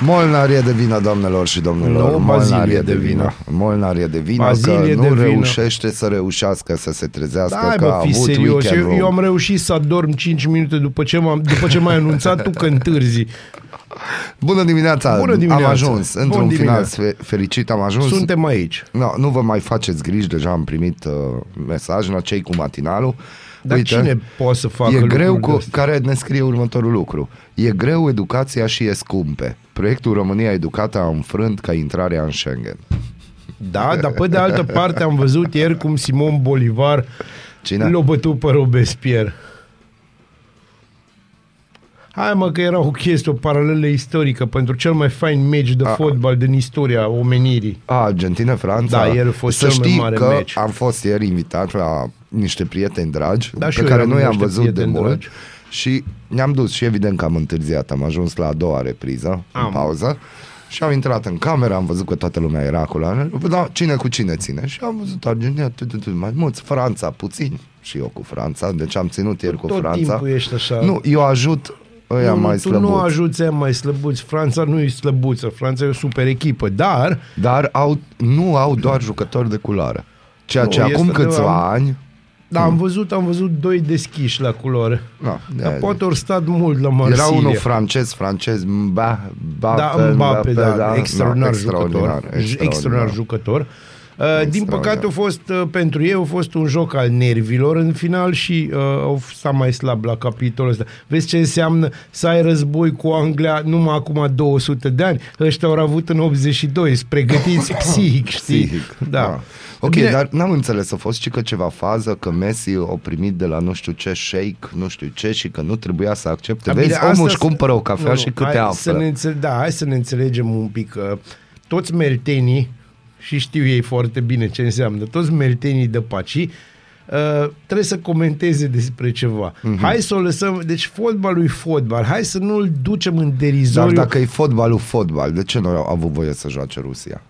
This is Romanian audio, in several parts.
Molnar e de vină, doamnelor și domnilor. Nu, Molnar Bazil e e de de vină. vină. Molnar e de vină Bazil că e nu de vină. reușește să reușească să se trezească, Da, că bă, a fi avut serios. weekend Eu, rom. eu am reușit să adorm 5 minute după ce, m-am, după ce m-ai anunțat tu că întârzi. Bună dimineața! Bună dimineața! Am ajuns. Bun Într-un final dimineața. fe- fericit am ajuns. Suntem aici. No, nu vă mai faceți griji, deja am primit uh, mesaj la cei cu matinalul. Dar cine poate să facă e greu lucruri cu, de-astea? care ne scrie următorul lucru. E greu educația și e scumpe. Proiectul România Educată a înfrânt ca intrarea în Schengen. Da, dar pe de altă parte am văzut ieri cum Simon Bolivar Cine? l-a bătut pe Robespierre. Hai mă că era o chestie, o paralelă istorică pentru cel mai fain meci de A. fotbal din istoria omenirii. A, Argentina-Franța. Da, ieri a fost Să cel mai știi mare că meci. am fost ieri invitat la niște prieteni dragi Da, și pe eu care eram noi am niște văzut de prieteni mult dragi. Și ne-am dus și evident că am întârziat. Am ajuns la a doua repriză, în Am. pauză. Și am intrat în cameră, am văzut că toată lumea era acolo. Da, cine cu cine ține? Și am văzut Argentina, tu, tu, tu, mai mulți, Franța, puțin. Și eu cu Franța, deci am ținut ieri cu Tot Franța. timpul ești așa. Nu, eu ajut ăia nu, mai tu slăbuți. nu ajuți aia mai slăbuți. Franța nu e slăbuță. Franța e o super echipă. Dar Dar au, nu au doar jucători de culoare. Ceea Nu, ce acum este câțiva adevărat. ani da, am văzut, am văzut doi deschiși la culoare. Na, Dar de- poate ori stat mult la Marsilia. Era unul francez, francez, Mba, Mbappe, Da, Mbappe, da, extraordinar, da, jucător. Extraordinar jucător. Uh, din păcate a fost uh, pentru ei a fost un joc al nervilor în final și uh, au s-a mai slab la capitolul ăsta. Vezi ce înseamnă să ai război cu Anglia numai acum 200 de ani? Ăștia au avut în 82, sunt pregătiți psihic, știi? Psihic, Da. Ok, Bine, dar n-am înțeles, a fost și că ceva fază, că Messi o primit de la nu știu ce shake, nu știu ce și că nu trebuia să accepte. Da, Vezi, bine, omul asta își s- cumpără o cafea Nu, și nu, câte hai Să află. ne înțe- da, hai să ne înțelegem un pic că toți meltenii, și știu ei foarte bine ce înseamnă, toți meltenii de paci, uh, trebuie să comenteze despre ceva. Mhm. Mm-hmm. Hai să o lăsăm, deci fotbalul e fotbal, hai să nu-l ducem în Dar derizoriu. dacă e fotbalul, fotbal, de ce nu au avut voie să joace Rusia?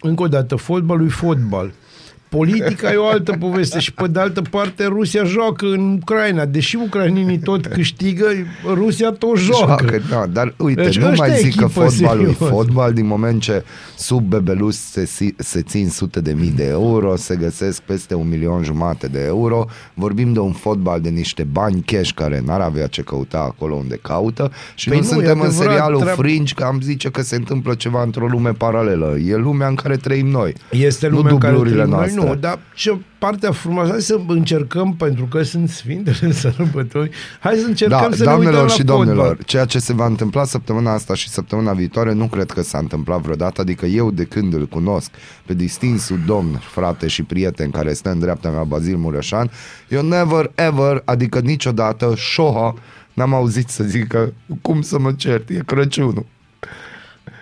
Încă o dată, fotbalul e fotbal. Politica e o altă poveste și pe de altă parte Rusia joacă în Ucraina. Deși ucrainenii tot câștigă, Rusia tot joacă. Joacă, da, dar uite, Deci nu ăștia mai e zic că echipă fotbalul e serios. fotbal din moment ce sub bebelus se, si- se țin sute de mii de euro, se găsesc peste un milion jumate de euro. Vorbim de un fotbal de niște bani cash care n-ar avea ce căuta acolo unde caută și Păi nu, nu, e suntem în adevărat, serialul treab- Fringe că am zice că se întâmplă ceva într-o lume paralelă. E lumea în care trăim noi. Este Nu lumea în care dublurile trăim noi, noastre. nu, dar ce partea frumoasă, hai să încercăm, pentru că sunt sfintele sărbători, hai să încercăm Da, să ne uităm doamnelor la și fotbal. domnilor, ceea ce se va întâmpla săptămâna asta și săptămâna viitoare nu cred că s-a întâmplat vreodată, adică eu de când îl cunosc pe distinsul domn, frate și prieten care stă în dreapta mea, Bazil Mureșan, eu never ever, adică niciodată, șoha, n-am auzit să zică cum să mă cert, e Crăciunul.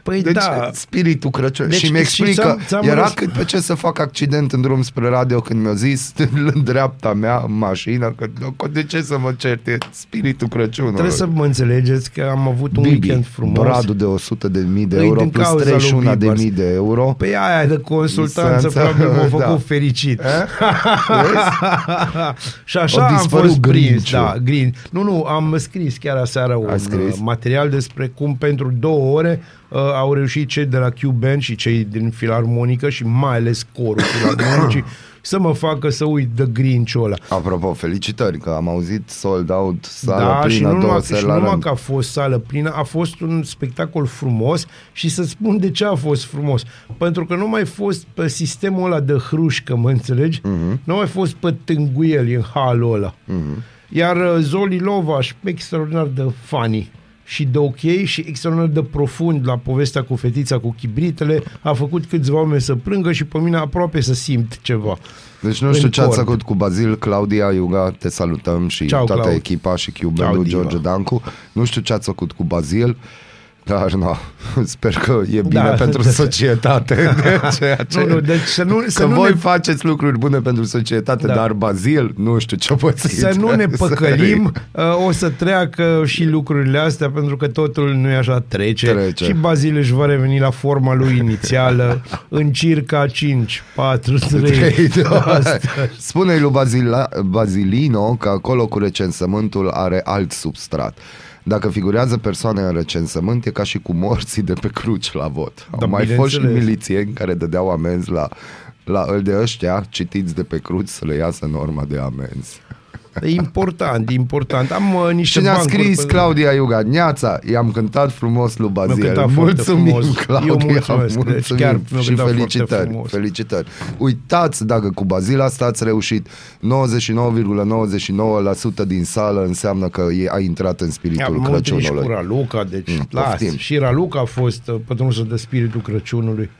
Păi Deci da, spiritul Crăciun. Deci, și mi și explică, ți-am- ți-am era răsp- cât pe ce să fac accident în drum spre radio când mi-a zis în dreapta mea, în mașină, că de ce să mă cert, e spiritul Crăciunului. trebuie să mă înțelegeți că am avut un Bibi, weekend frumos. Bradul de 100 de mii de Îi euro din plus cauza lui 31 de Bibas. mii de euro. Pe aia de consultanță Să probabil m-a înțeleg, făcut da. fericit. și A așa am dispărut fost prins. Grinch-ul. Da, green. Nu, nu, am scris chiar aseară un scris? uh, material despre cum pentru două ore uh, au reușit cei de la Q-Band și cei din Filarmonică și mai ales corul Filarmonicii să mă facă să uit de Grinch-ul ăla. Apropo, felicitări că am auzit sold out, sală da, și plină, nu două numai, seri și la nu numai rând. că a fost sală plină, a fost un spectacol frumos și să spun de ce a fost frumos. Pentru că nu mai fost pe sistemul ăla de hrușcă, mă înțelegi? Uh-huh. Nu mai fost pe tânguieli în halul ăla. Uh-huh. Iar uh, Zoli Lovaș, extraordinar de funny și de ok și extraordinar de profund la povestea cu fetița cu chibritele, a făcut câțiva oameni să plângă și pe mine aproape să simt ceva. Deci nu știu în ce ați cord. făcut cu Bazil, Claudia, Iuga, te salutăm și Ceau, toată Claud. echipa și Ceau, Q-Bandul Diva. George Dancu. Nu știu ce ați făcut cu Bazil, Dar nu, sper că e bine Da. pentru societate. De ceea ce... Nu, nu, deci să nu, să Că nu voi ne faceți lucruri bune pentru societate, Da. dar Bazil, nu știu ce pățiți. să nu ne păcălim, uh, o să treacă și lucrurile astea, pentru că totul nu e așa trece. Trece. Și Bazil își va reveni la forma lui inițială în circa 5, 4, 3. Spune-i lui Bazila, Bazilino că acolo cu recensământul are alt substrat. Dacă figurează persoane în recensământ, e ca și cu morții de pe cruci la vot. Au Da, mai fost și bineînțeles. milițieni care dădeau amenzi la, la îl de ăștia citiți de pe cruci să le iasă norma de amenzi. E important, e important. Am uh, niște Și ne-a bancuri scris pe- Claudia Iuga, Neața, i-am cântat frumos lui Mi-a Bazil. cântat foarte Mulțumim, frumos. Claudia, Eu mulțumesc, deci mulțumim chiar mi-a și cântat foarte felicitări, frumos. felicitări. Uitați dacă cu Bazil asta ați reușit. 99,99% din sală înseamnă că e, a intrat în Am spiritul mă întâlnit și cu Crăciunului. Raluca, deci Mm, las. poftim. Și Raluca a fost uh, pătrunsul de spiritul Crăciunului.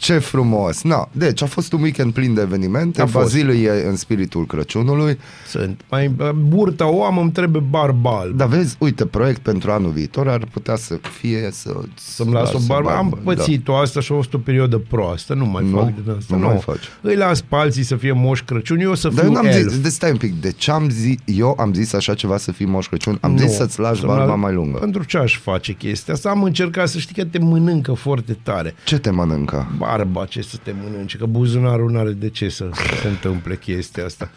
Ce frumos! Na, deci a fost un weekend plin de evenimente. A fost. Bazil e în spiritul Crăciunului. Sunt. Mai uh, burta o am, îmi trebuie barbal. Dar vezi, uite, proiect pentru anul viitor ar putea să fie să... Să-mi las o barbă. Am pățit-o asta și a fost o perioadă proastă. Nu mai Nu? fac din asta. Nu Nu, mai faci. Îi las pe alții să fie moș Crăciun, eu să Dar fiu eu n-am elf. zis, de stai un pic, de ce am zis, eu am zis așa ceva să fii moș Crăciun? Am Nu, zis să-ți lași să-mi barba la- mai lungă. Pentru ce aș face chestia asta? Am încercat să știi că te mănâncă foarte tare. Ce te mănâncă? Barba ce să te mănânce, că buzunarul nu are de ce să se întâmple chestia asta.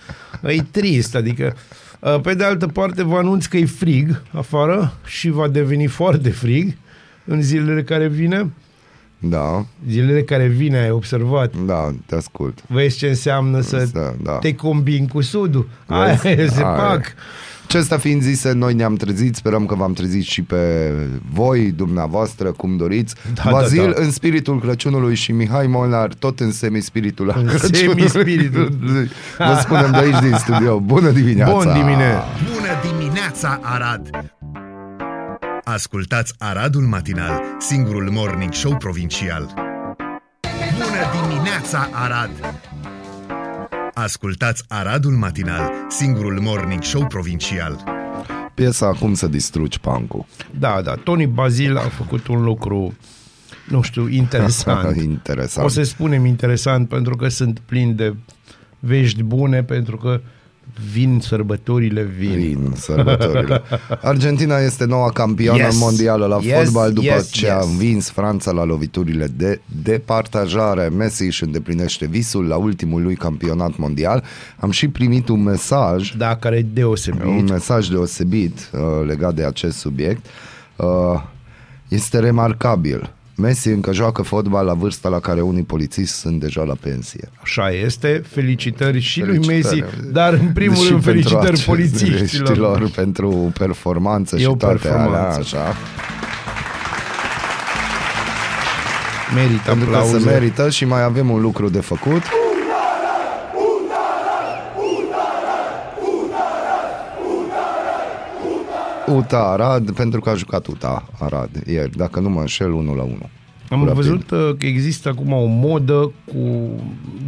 E trist, adică uh, pe de altă parte vă anunț că e frig afară și va deveni foarte frig în zilele care vine. Da, Zilele care vine, ai observat. da, te ascult. Vezi ce înseamnă să Da, da. te combini cu sudul. Aia Vezi? se Aia. Fac. Acesta fiind zise, noi ne-am trezit, sperăm că v-am trezit și pe voi, dumneavoastră, cum doriți. Da, Bazil da, da. în spiritul Crăciunului și Mihai Molnar tot în semispiritul În Crăciunului. semispiritul. Vă spunem de aici din studio. Bună dimineața! Bun dimine. Bună dimineața, Arad! Ascultați Aradul Matinal, singurul morning show provincial. Bună dimineața, Arad! Ascultați Aradul Matinal, singurul morning show provincial. Piesa Acum să distrugi pancul. Da, da. Tony Bazil a făcut un lucru, nu știu, interesant. Interesant. O să spunem interesant pentru că sunt plin de vești bune, pentru că vin sărbătorile, vin. Vin sărbătorile. Argentina este noua campioană Yes. mondială la Yes, fotbal după yes, ce a yes. învins Franța la loviturile de departajare. Messi își îndeplinește visul la ultimul lui campionat mondial. Am și primit un mesaj Da, care e deosebit. un mesaj deosebit uh, legat de acest subiect. Uh, este remarcabil. Messi încă joacă fotbal la vârsta la care unii polițiști sunt deja la pensie. Așa este. Felicitări și lui Felicitări. Messi, dar în primul Și rând pentru felicitări acești polițiștilor. polițiștilor pentru performanță E și o toate performanță. alea, așa. Merită Pentru că aplauze. se merită și mai avem un lucru de făcut. UTA Arad, pentru că a jucat UTA Arad ieri, dacă nu mă înșel, 1 la 1. Am Rapid. văzut uh, că există acum o modă cu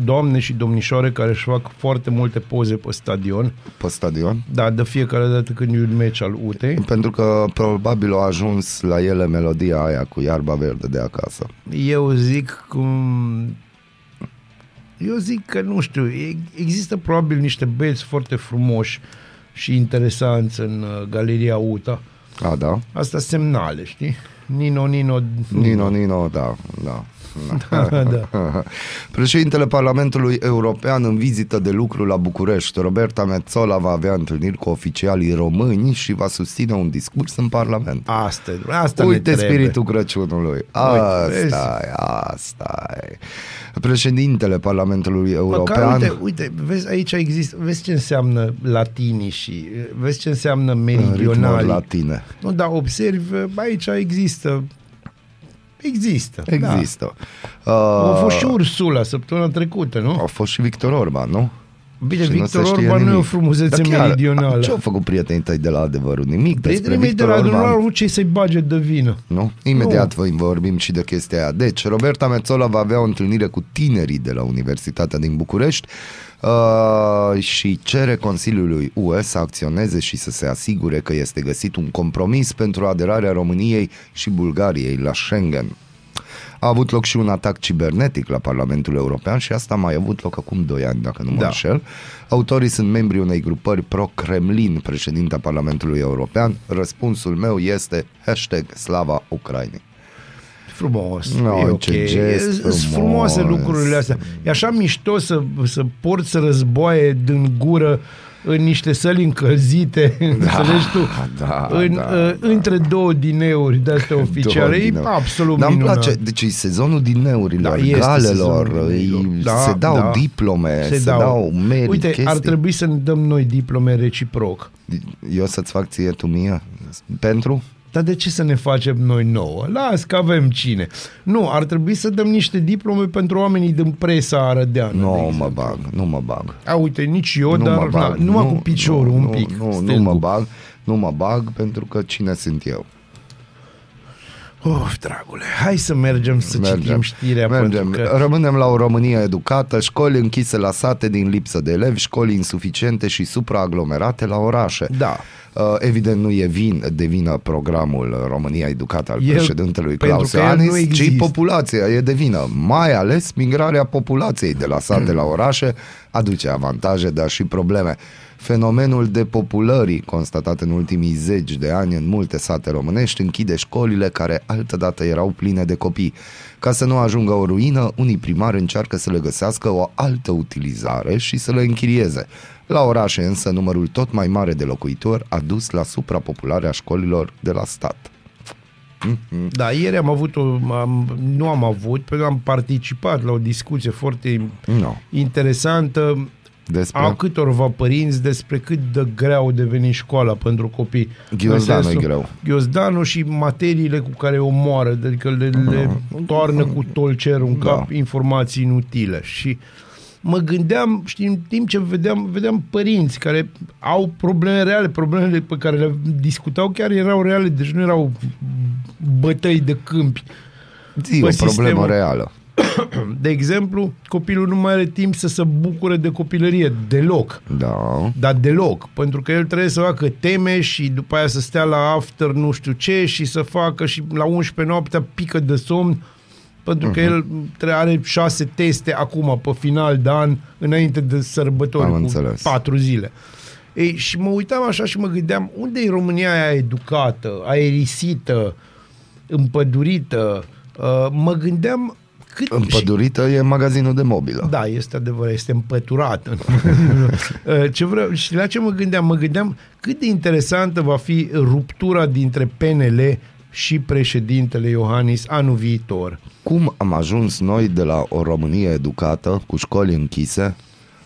doamne și domnișoare care își fac foarte multe poze pe stadion. Pe stadion. Da, de fiecare dată când e un meci al UTE. Pentru că probabil a ajuns la ele melodia aia cu iarba verde de acasă. Eu zic cum... Eu zic că, nu știu, e- există probabil niște băieți foarte frumoși și interesanți în uh, galeria UTA. A, da? Asta semnale, știi? Nino, Nino... Nino, Nino, da, da. Da. da. Președintele Parlamentului European în vizită de lucru la București, Roberta Metzola va avea întâlniri cu oficialii români și va susține un discurs în Parlament. Asta, e, asta Uite ne trebuie. spiritul Crăciunului. vezi? Asta e, asta e. Președintele Parlamentului Măcar, European... uite, uite, vezi, aici există, vezi ce înseamnă latinii și vezi ce înseamnă în ritmuri meridionali. latine. Nu, dar observi, aici există, există. Există. Da. A Uh, fost și Ursula săptămâna trecută, nu? a fost și Victor Orban, nu? Bine, Și nu Victor se știe Orban nu e o nimic. frumusețe Dar chiar, meridională. Ce au făcut prietenii tăi de la adevărul? Nimic despre Prietenii mei de Victor la Orban. nu au avut ce să-i bage de vină. Nu? Imediat nu. vorbim și de chestia aia. Deci, Roberta Metzola va avea o întâlnire cu tinerii de la Universitatea din București uh, și cere Consiliului UE să acționeze și să se asigure că este găsit un compromis pentru aderarea României și Bulgariei la Schengen. A avut loc și un atac cibernetic la Parlamentul European și asta a mai avut loc acum 2 ani, dacă nu mă Da. înșel. Autorii sunt membrii unei grupări pro-Kremlin, președinta Parlamentului European. Răspunsul meu este hashtag Slava Ucrainei. Frumos. No, e ok. ce gest Sunt frumos. frumoase lucrurile astea. E așa mișto să, să porți războaie din gură în niște săli încălzite, da, înțelegi tu, da, în, da, uh, între două dineuri de-astea oficiale. E Două absolut Dar îmi minunat. place, deci e sezonul dineurilor, Da, da, este galelor, sezonul dineurilor. îi- Da, se dau da. diplome, se, se dau, dau merit, Uite, chestii. ar trebui să ne dăm noi diplome reciproc. Eu să-ți fac ție, tu mie? Pentru? Dar de ce să ne facem noi nouă? Las că avem cine. Nu, ar trebui să dăm niște diplome pentru oamenii din presa arădeană. de Nu mă exemplu. bag, nu mă bag. A, uite, nici eu, nu dar mă bag. na, numai nu, cu piciorul nu, un nu, pic. Nu, nu stângul. mă bag, nu mă bag pentru că cine sunt eu? Of, dragule, hai să mergem să citim știrea. mergem. Pentru că... Rămânem la o România educată, școli închise la sate din lipsă de elevi, școli insuficiente și supraaglomerate la orașe. Da. Uh, evident nu e vin, de vină programul România Educată al El- președintelui pentru Claus că el nu Iohannis, ci există. populația e de vină. Mai ales migrarea populației de la sate la orașe aduce avantaje, dar și probleme. Fenomenul depopulării constatat în ultimii zeci de ani în multe sate românești închide școlile care altădată erau pline de copii. Ca să nu ajungă o ruină, unii primari încearcă să le găsească o altă utilizare și să le închirieze. La orașe însă numărul tot mai mare de locuitori a dus la suprapopularea școlilor de la stat. Da, ieri am avut o, am, nu am avut, pentru că am participat la o discuție foarte Nu. interesantă Despre... a câtorva părinți despre cât de grea au devenit școala pentru copii. Ghiozdanu În sensul- e greu. Ghiozdanu și materiile cu care o moară, adică le, le toarnă cu tolcerul în Da. cap informații inutile. Și mă gândeam, știi, în timp ce vedeam, vedeam părinți care au probleme reale, problemele pe care le discutau chiar erau reale, deci nu erau bătăi de câmpi. Zi, pe o problemă sistemul- reală. De exemplu, copilul nu mai are timp să se bucure de copilărie, deloc. Da. Dar deloc, pentru că el trebuie să facă teme și după aia să stea la after nu știu ce și să facă și la 11 noaptea pică de somn pentru Mhm. că el trebuie, are șase teste acum pe final de an înainte de sărbători Am cu înțeles. patru zile. Ei, și mă uitam așa și mă gândeam unde e România aia educată, aerisită, împădurită. Uh, mă gândeam cât... și- Împădurită e magazinul de mobilă. da, este adevărat, este împăturat. Uh, ce vreau, și la ce mă gândeam? Mă gândeam cât de interesantă va fi ruptura dintre PNL și președintele Iohannis anul viitor. Cum am ajuns noi de la o Românie educată, cu școli închise,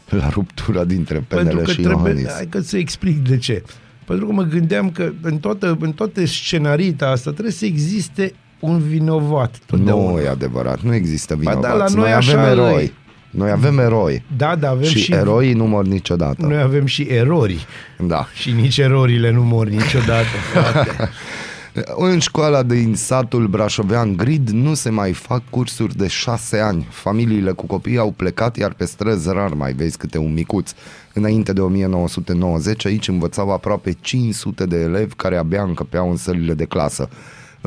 la ruptura dintre Pentru PNL că și trebuie, Iohannis? hai că să explic de ce. Pentru că mă gândeam că în toată, în toată scenarita asta trebuie să existe un vinovat. totdeauna. Nu e adevărat, nu există da, vinovați. la noi noi avem așa eroi. e. Noi avem eroi. Da, da, avem și, și, eroii nu mor niciodată. Noi avem și erori. Da. Și nici erorile nu mor niciodată, frate. În școala din satul brașovean Grid nu se mai fac cursuri de șase ani. Familiile cu copii au plecat, iar pe străzi rar mai vezi câte un micuț. Înainte de 1990, aici învățau aproape 500 de elevi care abia încăpeau în sălile de clasă.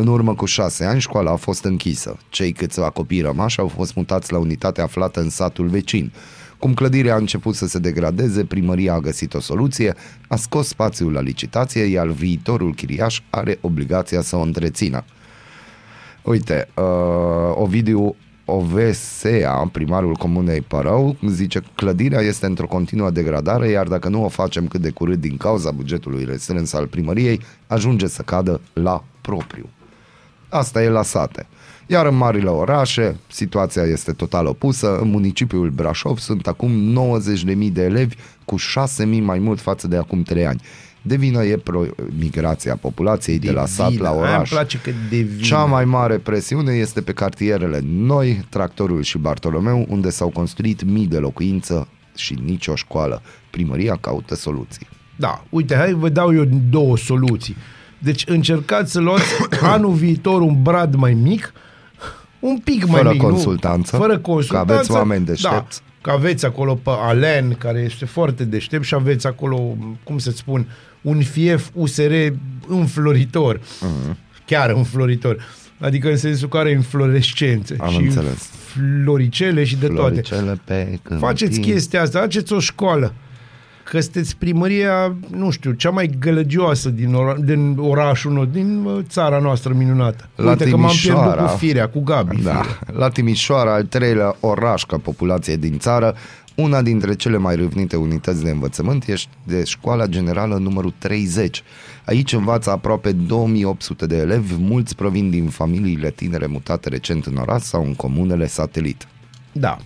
În urmă cu șase ani, școala a fost închisă. Cei câțiva copii rămași au fost mutați la unitatea aflată în satul vecin. Cum clădirea a început să se degradeze, primăria a găsit o soluție, a scos spațiul la licitație, iar viitorul chiriaș are obligația să o întrețină. Uite, uh, Ovidiu Ovesea, primarul comunei Părău, zice că clădirea este într-o continuă degradare, iar dacă nu o facem cât de curând din cauza bugetului restrâns al primăriei, ajunge să cadă la propriu. Asta e la sate. Iar în marile orașe, situația este total opusă. În municipiul Brașov sunt acum 90.000 de elevi, cu 6.000 mai mult față de acum 3 ani. De vină e pro- migrația populației de, de la sat vină. la Aia oraș. Îmi place că de vină. Cea mai mare presiune este pe cartierele noi, Tractorul și Bartolomeu, unde s-au construit mii de locuință, și nicio școală. Primăria caută soluții. Da, uite, hai vă dau eu două soluții. Deci încercați să luați anul viitor un brad mai mic, un pic mai Fără mic, consultanță, nu? Fără că consultanță. aveți oameni deștepți. Da, că aveți acolo pe Alen, care este foarte deștept și aveți acolo, cum să spun, un fief USR înfloritor. Uh-huh. Chiar înfloritor. Adică în sensul că are inflorescențe Am și înțeles. floricele și de toate. Floricele pe câmpii. Faceți chestia asta, faceți o școală. Că sunteți primăria, nu știu, cea mai gălăgioasă din, ora, din orașul nostru, din uh, țara noastră minunată. La Uite că m-am pierdut Timișoara. cu firea, cu Gabi. Da, Firea. la Timișoara, al treilea oraș ca populație din țară, una dintre cele mai râvnite unități de învățământ este școala generală numărul 30. Aici învață aproape 2800 de elevi, mulți provin din familiile tinere mutate recent în oraș sau în comunele satelit. da.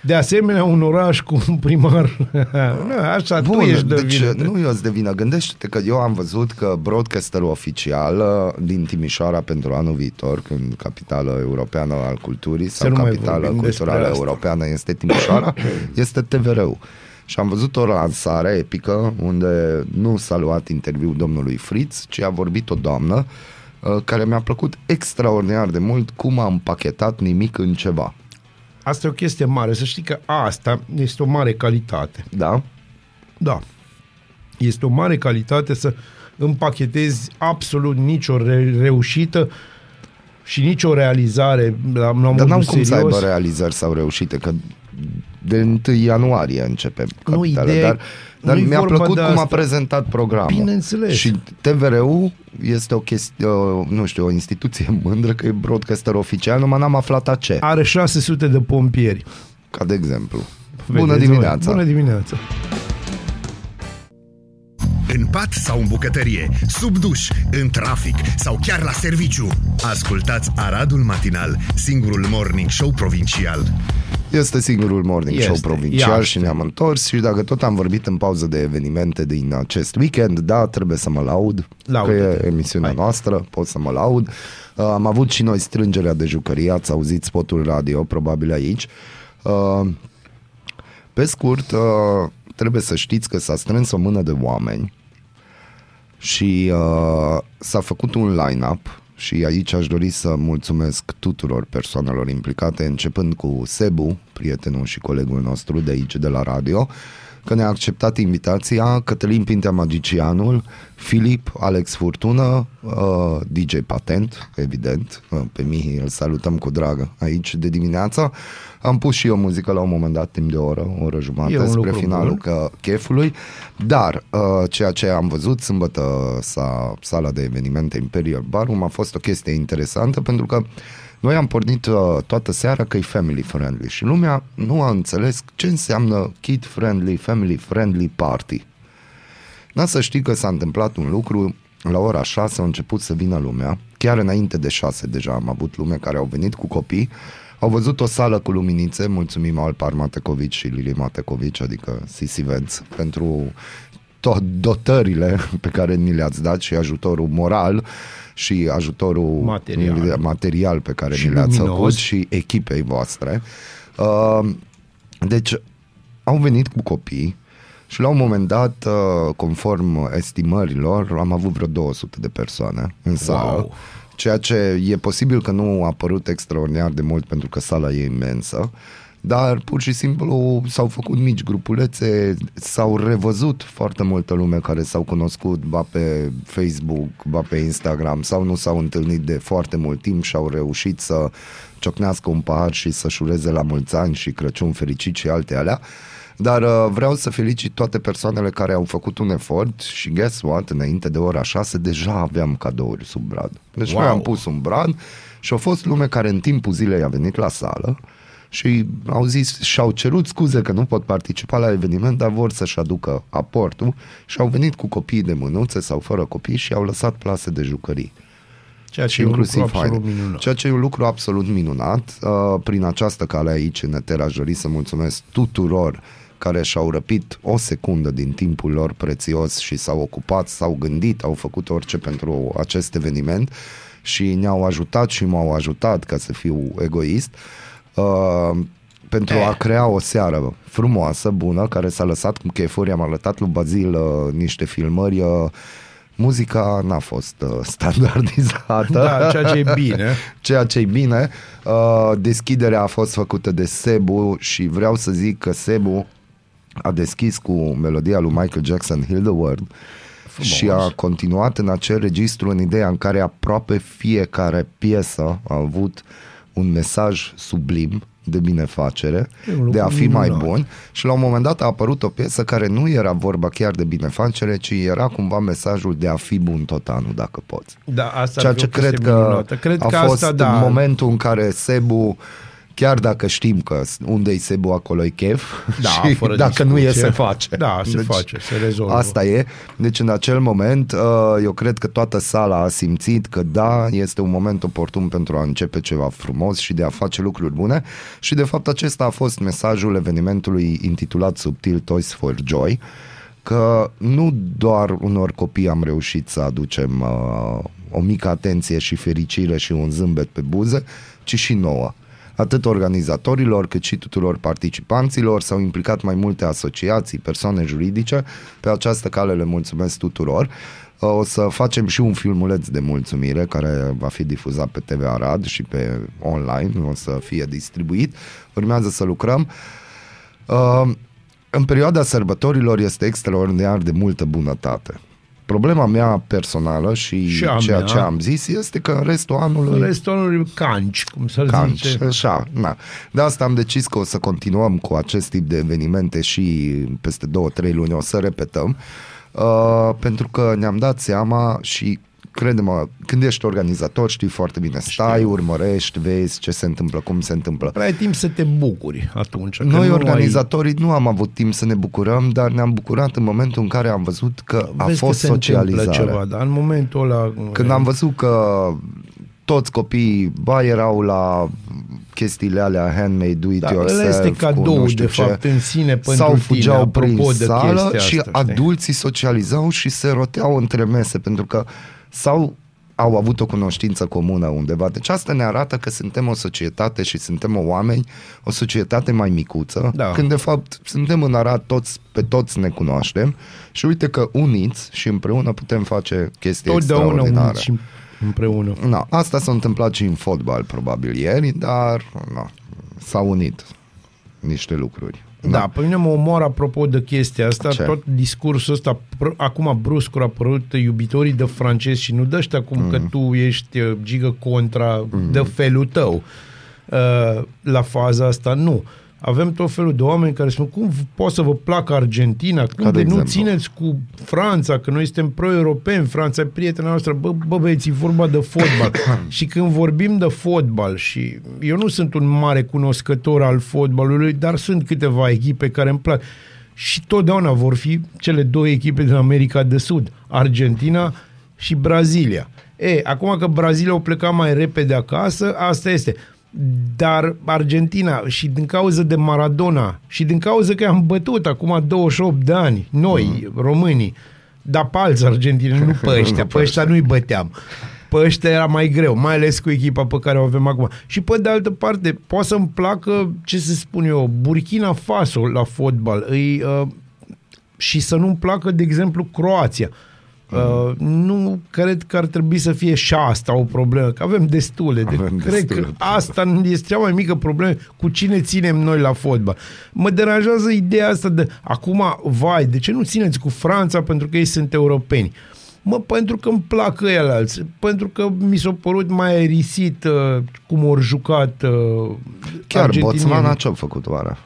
De asemenea, un oraș cu un primar. nu, așa, tu ești de deci vină. nu eu sunt de vină. Gândește-te că eu am văzut că broadcasterul oficial uh, din Timișoara pentru anul viitor, când capitala europeană al culturii sau nu mai capitala vorbim despre culturală asta. europeană este Timișoara, este TVR-ul. Și am văzut o lansare epică unde nu s-a luat interviul domnului Fritz, ci a vorbit o doamnă uh, care mi-a plăcut extraordinar de mult cum a împachetat nimic în ceva. Asta e o chestie mare. Să știi că asta este o mare calitate. Da? Da. Este o mare calitate să împachetezi absolut nicio re- reușită și nicio realizare la, la Dar modul n-am cum să aibă serios. realizări sau reușite, că de 1 ianuarie începe Nu, capitala, ideea e- dar, dar nu-i mi-a vorba plăcut de cum a asta. prezentat programul. Bineînțeles. Și TVR-ul este o chestie, uh, nu știu, o instituție mândră că e broadcaster oficial, numai n-am aflat a ce, Are 600 de pompieri. ca de exemplu. Bună Vedeți, dimineața! Bună dimineața! În pat sau în bucătărie, sub duș, în trafic sau chiar la serviciu. Ascultați Aradul Matinal, singurul morning show provincial. Este singurul morning Este. show provincial Ia. și ne-am întors și dacă tot am vorbit în pauză de evenimente din acest weekend, da, trebuie să mă laud, Laudă-te. că e emisiunea Hai. noastră, pot să mă laud. Uh, am avut și noi strângerea de jucărie, ați auzit spotul radio, probabil aici. Uh, pe scurt, uh, trebuie să știți că s-a strâns o mână de oameni și uh, s-a făcut un line-up și aici aș dori să mulțumesc tuturor persoanelor implicate, începând cu Sebu, prietenul și colegul nostru de aici, de la radio, că ne-a acceptat invitația, Cătălin Pintea Magicianul, Filip, Alex Furtună, uh, DJ Patent, evident, uh, pe Mihi îl salutăm cu drag aici de dimineața. Am pus și eu muzică la un moment dat, timp de o oră, o oră E jumătate, un spre lucru finalul bun. că chefului, dar uh, ceea ce am văzut sâmbătă sa, sala de evenimente Imperial Barum a fost o chestie interesantă pentru că noi am pornit uh, toată seara că e family friendly și lumea nu a înțeles ce înseamnă kid friendly, family friendly party. N-a să știi că s-a întâmplat un lucru, la ora 6 a început să vină lumea, chiar înainte de 6 deja am avut lume care au venit cu copii, au văzut o sală cu luminițe, mulțumim Alpar Matecovici și Lili Matecovici, adică Sisi Venț, pentru tot dotările pe care ni le-ați dat și ajutorul moral și ajutorul Material. material pe care Și ni le-ați luminos. făcut și echipei voastre. Uh, deci au venit cu copii și la un moment dat, uh, conform estimărilor, am avut vreo 200 de persoane în sală. Wow. Ceea ce e posibil că nu a părut extraordinar de mult pentru că sala e imensă, dar pur și simplu s-au făcut mici grupulețe, s-au revăzut foarte multă lume care s-au cunoscut ba pe Facebook, ba pe Instagram sau nu s-au întâlnit de foarte mult timp și au reușit să ciocnească un pahar și să-și ureze la mulți ani și Crăciun fericit și alte alea. Dar uh, vreau să felicit toate persoanele care au făcut un efort și guess what, înainte de ora 6 deja aveam cadouri sub brad. Deci wow. Wow. noi am pus un brad și au fost lume care în timpul zilei a venit la sală și au zis și-au cerut scuze că nu pot participa la eveniment, dar vor să-și aducă aportul și au venit cu copii de mânuțe sau fără copii și au lăsat plase de jucării Ceea ce și e un inclusiv lucru absolut haine. minunat. Ceea ce e un lucru absolut minunat. Uh, prin această cale aici în Eter aș dori să mulțumesc tuturor care și-au răpit o secundă din timpul lor prețios și s-au ocupat, s-au gândit, au făcut orice pentru acest eveniment și ne-au ajutat și m-au ajutat ca să fiu egoist. Uh, pentru Eh. a crea o seară frumoasă, bună, care s-a lăsat cu chefuri. Am arătat lui Bazil uh, niște filmări. Uh, muzica n-a fost uh, standardizată. Da, ceea ce e bine. ceea ce e bine. Uh, deschiderea a fost făcută de Sebu și vreau să zic că Sebu a deschis cu melodia lui Michael Jackson Heal the World Frumos. și a continuat în acel registru în ideea în care aproape fiecare piesă a avut un mesaj sublim de binefacere, E un lucru de a fi mai minunat. bun și la un moment dat a apărut o piesă care nu era vorba chiar de binefacere, ci era cumva mesajul de a fi bun tot anul dacă poți. Da, asta Ceea ar fi ce o chestie cred că minunată. Cred a că fost asta, da, momentul în care Sebu chiar dacă știm că unde e Sebu, acolo e chef Da, și fără dacă nu e, discuție. se face. Da, se face, se rezolvă. Asta e. Deci în acel moment uh, eu cred că toată sala a simțit că da, este un moment oportun pentru a începe ceva frumos și de a face lucruri bune și de fapt acesta a fost mesajul evenimentului intitulat subtil Toys for Joy că nu doar unor copii am reușit să aducem uh, o mică atenție și fericire și un zâmbet pe buze, ci și nouă. Atât organizatorilor cât și tuturor participanților s-au implicat mai multe asociații, persoane juridice. Pe această cale le mulțumesc tuturor. Uh, O să facem și un filmuleț de mulțumire care va fi difuzat pe TV Arad și pe online, o să fie distribuit. Urmează să lucrăm. Uh, în perioada sărbătorilor este extraordinar de multă bunătate. Problema mea personală și, Și a ceea mea. ce am zis este că în restul anului Restul anului canci, cum să-l canci, zice. așa, na. De asta am decis că o să continuăm cu acest tip de evenimente și peste două, trei luni o să repetăm, uh, pentru că ne-am dat seama și crede-mă, când ești organizator știi foarte bine, stai, urmărești, vezi ce se întâmplă, cum se întâmplă. Prea ai timp să te bucuri atunci. că Noi, nu organizatorii, nu am avut timp să ne bucurăm, dar ne-am bucurat în momentul în care am văzut că ai, a vezi fost că se întâmplă socializare. Ceva, dar în momentul ăla... Când am văzut că toți copiii, ba erau la chestiile alea handmade, do it Da, ăla yourself, este cu cadou, nu știu de ce, fapt, în sine pentru sau tine, fugeau apropo prin de sală chestia și asta, știi? adulții socializau și se roteau între mese, pentru că sau au avut o cunoștință comună undeva. Deci asta ne arată că suntem o societate și suntem o oameni, o societate mai micuță, Da. când de fapt suntem în Arad, toți, pe toți ne cunoaștem și uite că uniți și împreună putem face chestii Totdeauna extraordinare. uniți și împreună. Na, asta s-a întâmplat și în fotbal probabil ieri, dar na, s-au unit niște lucruri. Da, pe mine mă omoară apropo de chestia asta, Ce? tot discursul ăsta, pr- acum bruscur a apărut iubitorii de francezi și nu dă ăștia cum Mm. că tu ești uh, gigă contra de felul tău. Uh, la faza asta, nu. Avem tot felul de oameni care spun cum v- poate să vă placă Argentina, cum Ca de de, nu exemplu. țineți cu Franța, că noi suntem pro-europeni, Franța e prietena noastră, bă, bă băieți, e vorba de fotbal. și când vorbim de fotbal și eu nu sunt un mare cunoscător al fotbalului, dar sunt câteva echipe care îmi plac. Și totdeauna vor fi cele două echipe din America de Sud, Argentina și Brazilia. E, acum că Brazilia au plecat mai repede acasă, asta este. Dar Argentina și din cauza de Maradona și din cauza că am bătut acum 28 de ani, noi, mm. românii, dar pe alți argentini, nu pe ăștia, pe ăștia nu-i băteam. Pe ăștia era mai greu, mai ales cu echipa pe care o avem acum. Și pe de altă parte, poate să-mi placă, ce să spun eu, Burkina Faso la fotbal. Îi, uh, și să nu-mi placă, de exemplu, Croația. Uh, nu cred că ar trebui să fie și asta o problemă, că avem destule. De, Avem cred destule. că asta este cea mai mică problemă cu cine ținem noi la fotbal. Mă deranjează ideea asta de acum, vai, de ce nu țineți cu Franța pentru că ei sunt europeni? Mă, pentru că îmi plac ăia alții, pentru că mi s-a părut mai aerisit uh, cum au jucat uh, Chiar argentinienii. Botswana ce-a făcut oare?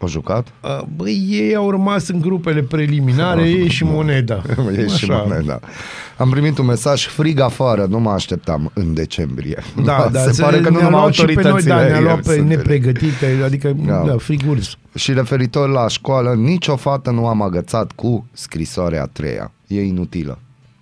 O jucat? Uh, Băi, ei au rămas în grupele preliminare, ei și moneda. E și Așa. moneda. Am primit un mesaj frig afară, nu mă așteptam în decembrie. Da, da, se pare că nu ne-a numai luat și pe noi, autoritățile da, ne-a luat ieri pe sunt nepregătite, adică, Da. da, friguri. Și referitor la școală, nicio fată nu am agățat cu scrisoarea a treia. E inutilă.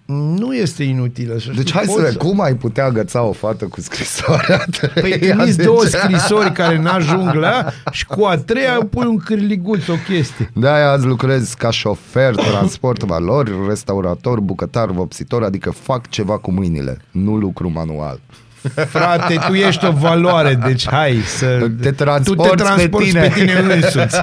Nu este inutilă. să Deci știi, hai să poți vedem, cum ai putea agăța o fată cu scrisoarea a Păi treia? trimiți De două ce? scrisori care n-ajung la ea și cu a treia pui un cârliguț, o chestie. De-aia azi lucrez ca șofer, transport valori, restaurator, bucătar, vopsitor, adică fac ceva cu mâinile, nu lucru manual. Frate, tu ești o valoare, deci hai să... Te transporti tu te transporti pe pe tine. tine, însuți.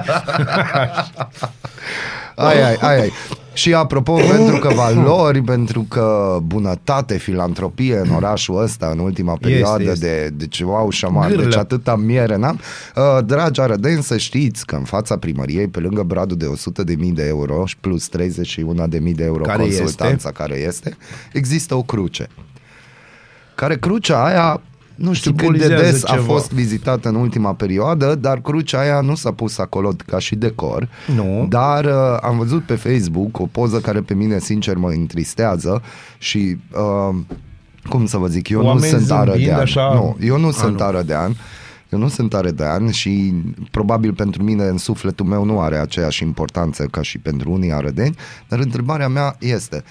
Ai, ai, ai, ai. Și apropo, pentru că valori, pentru că bunătate, filantropie în orașul ăsta, în ultima perioadă este. de, deci wow, șaman, Gârlă. deci atâta miere n-am. Uh, dragi arădenți, să știți că în fața primăriei, pe lângă bradul de 100.000 de euro și plus 31.000 de euro Care consultanța care este, există o cruce. Care crucea aia nu știu cât de Simbolizează des a ceva. fost vizitată în ultima perioadă, dar crucea aia nu s-a pus acolo ca și decor. Nu. Dar uh, am văzut pe Facebook o poză care pe mine sincer mă întristează și uh, cum să vă zic, eu Oameni nu sunt zâmbind arădean. așa? Nu, eu nu A, sunt nu. arădean. Eu nu sunt arădean și probabil pentru mine în sufletul meu nu are aceeași importanță ca și pentru unii arădeni, dar întrebarea mea este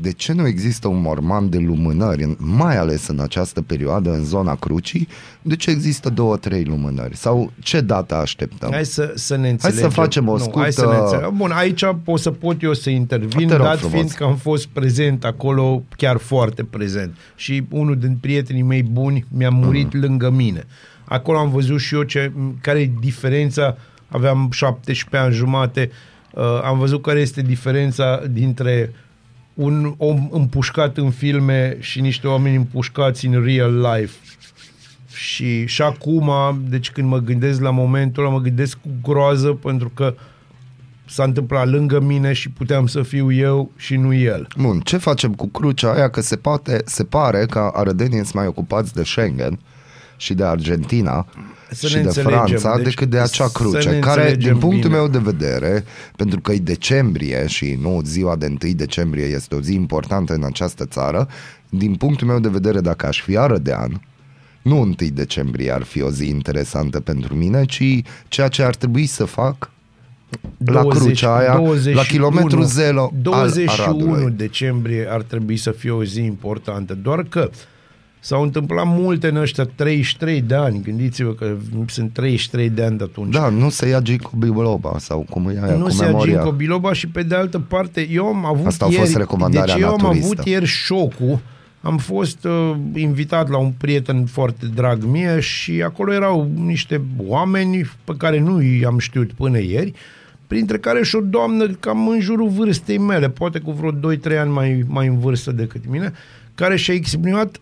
de ce nu există un morman de lumânări, în- mai ales în această perioadă, în zona Crucii? De ce există două, trei lumânări? Sau ce dată așteptăm? Hai să, să ne înțelegem. facem o Nu, Hai să scurtă- ne înțelegem. Bun, aici o să pot eu să intervin, Te rog dat frumos. fiind că am fost prezent acolo, chiar foarte prezent. Și unul din prietenii mei buni mi-a murit Mhm. lângă mine. Acolo am văzut și eu ce, care e diferența, aveam 17 ani jumate, uh, am văzut care este diferența dintre un om împușcat în filme și niște oameni împușcați în real life. Și, și acum, deci când mă gândesc la momentul ăla, mă gândesc cu groază pentru că s-a întâmplat lângă mine și puteam să fiu eu și nu el. Bun, ce facem cu crucea aia? Că se, poate, se pare că arădenii sunt mai ocupați de Schengen și de Argentina Să și ne de înțelegem, Franța deci decât de acea să cruce, ne care, din înțelegem punctul bine. meu de vedere, pentru că e decembrie și nu ziua de 1 decembrie este o zi importantă în această țară, din punctul meu de vedere, dacă aș fi arădean, nu 1 decembrie ar fi o zi interesantă pentru mine, ci ceea ce ar trebui să fac la crucea aia, la kilometru zero al 21 Aradului. decembrie ar trebui să fie o zi importantă, doar că s-au întâmplat multe în ăștia 33 de ani, gândiți-vă că sunt 33 de ani de atunci. Da, nu se ia Gico Biloba sau cum e aia nu cu se ia memoria. Ginkgo biloba și pe de altă parte eu am avut Asta a ieri, fost recomandarea deci eu am naturistă. avut ieri șocul am fost uh, invitat la un prieten foarte drag mie și acolo erau niște oameni pe care nu i-am știut până ieri, printre care și o doamnă cam în jurul vârstei mele, poate cu vreo 2-3 ani mai, mai în vârstă decât mine, care și-a exprimat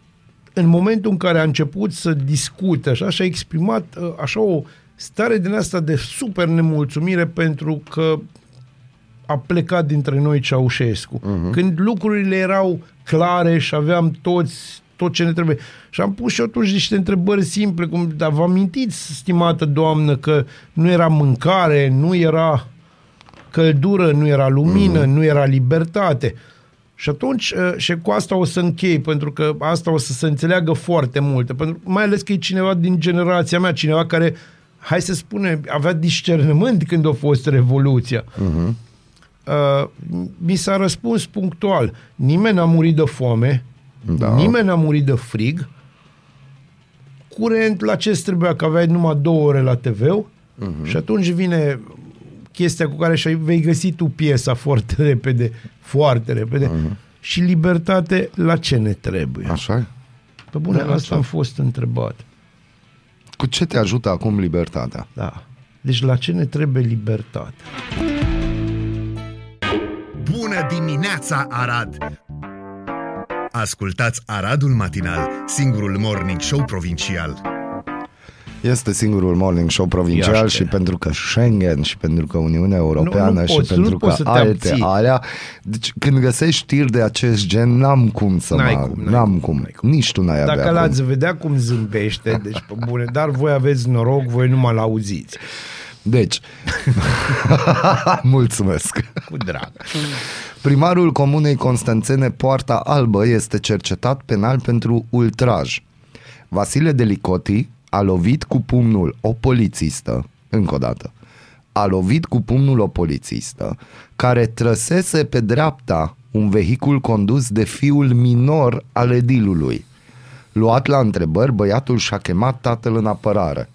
în momentul în care a început să discute, așa, și-a exprimat uh, așa o stare din asta de super nemulțumire pentru că a plecat dintre noi Ceaușescu. Uh-huh. Când lucrurile erau clare și aveam toți tot ce ne trebuie. Și am pus și eu atunci niște întrebări simple, cum, dar vă amintiți, stimată doamnă, că nu era mâncare, nu era căldură, nu era lumină, mm. nu era libertate. Și atunci, uh, și cu asta o să închei, pentru că asta o să se înțeleagă foarte multe, pentru, mai ales că e cineva din generația mea, cineva care, hai să spunem, avea discernământ când a fost Revoluția. Uh-huh. Uh, mi s-a răspuns punctual. Nimeni n-a murit de foame, Da. nimeni n-a murit de frig, curent la ce îți trebuia, că aveai numai două ore la TV uh-huh. și atunci vine chestia cu care și vei găsi tu piesa foarte repede, foarte repede, uh-huh. și libertate la ce ne trebuie. Așa e? Pe bune, Da, asta așa. am fost întrebat. Cu ce te ajută acum libertatea? Da. Deci la ce ne trebuie libertate? Bună dimineața, Arad! Ascultați Aradul Matinal, singurul morning show provincial. Este singurul morning show provincial Iaște. și pentru că Schengen și pentru că Uniunea Europeană Nu, nu și poți, pentru nu că poți să te alte abții. alea. Deci când găsești știri de acest gen, n-am cum să N-ai mă... cum, n-ai n-am cum, cum. n-ai cum. Nici tu n-ai avea Dacă cum. l-ați vedea cum zâmbește, deci pe bune, dar voi aveți noroc, voi nu mă auziți. Deci, mulțumesc. Cu drag. Primarul comunei Constanțene Poarta Albă este cercetat penal pentru ultraj. Vasile Delicoti a lovit cu pumnul o polițistă, încă o dată, a lovit cu pumnul o polițistă care trăsese pe dreapta un vehicul condus de fiul minor al edilului. Luat la întrebări, băiatul și-a chemat tatăl în apărare.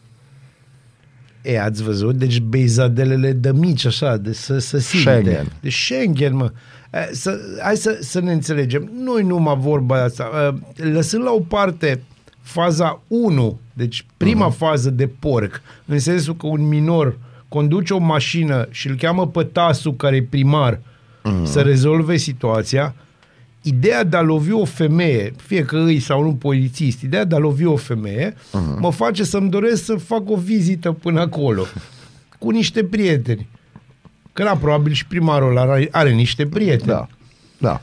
E, ați văzut? Deci beizadelele de mici, așa, de să, să simte. Schengen. De Schengen, mă. E, Să, hai să, să ne înțelegem. Nu-i numai vorba asta. E, Lăsând la o parte faza 1, deci prima uh-huh. fază de porc, în sensul că un minor conduce o mașină și îl cheamă pe tasul care e primar uh-huh. să rezolve situația, ideea de a lovi o femeie, fie că îi sau nu polițist, ideea de a lovi o femeie, uh-huh. mă face să-mi doresc să fac o vizită până acolo, cu niște prieteni. Că la probabil și primarul are, are niște prieteni. Da, da.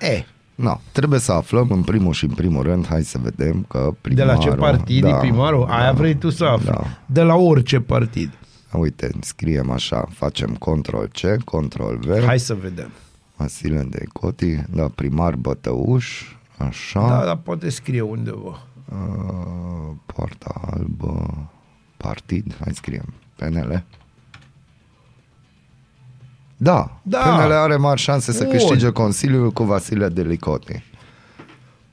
E, No, trebuie să aflăm în primul și în primul rând, hai să vedem că primarul... de la ce partid da, e primarul? Aia vrei tu să afli. Da. De la orice partid. Uite, scriem așa, facem control C, control V. Hai să vedem. Vasile de Coti, da, primar Bătăuș, așa. Da, dar poate scrie undeva. Uh, poarta albă, partid, hai scriem, PNL. Da, Da. PNL are mari șanse să Bun. câștige Consiliul cu Vasile de Licoti.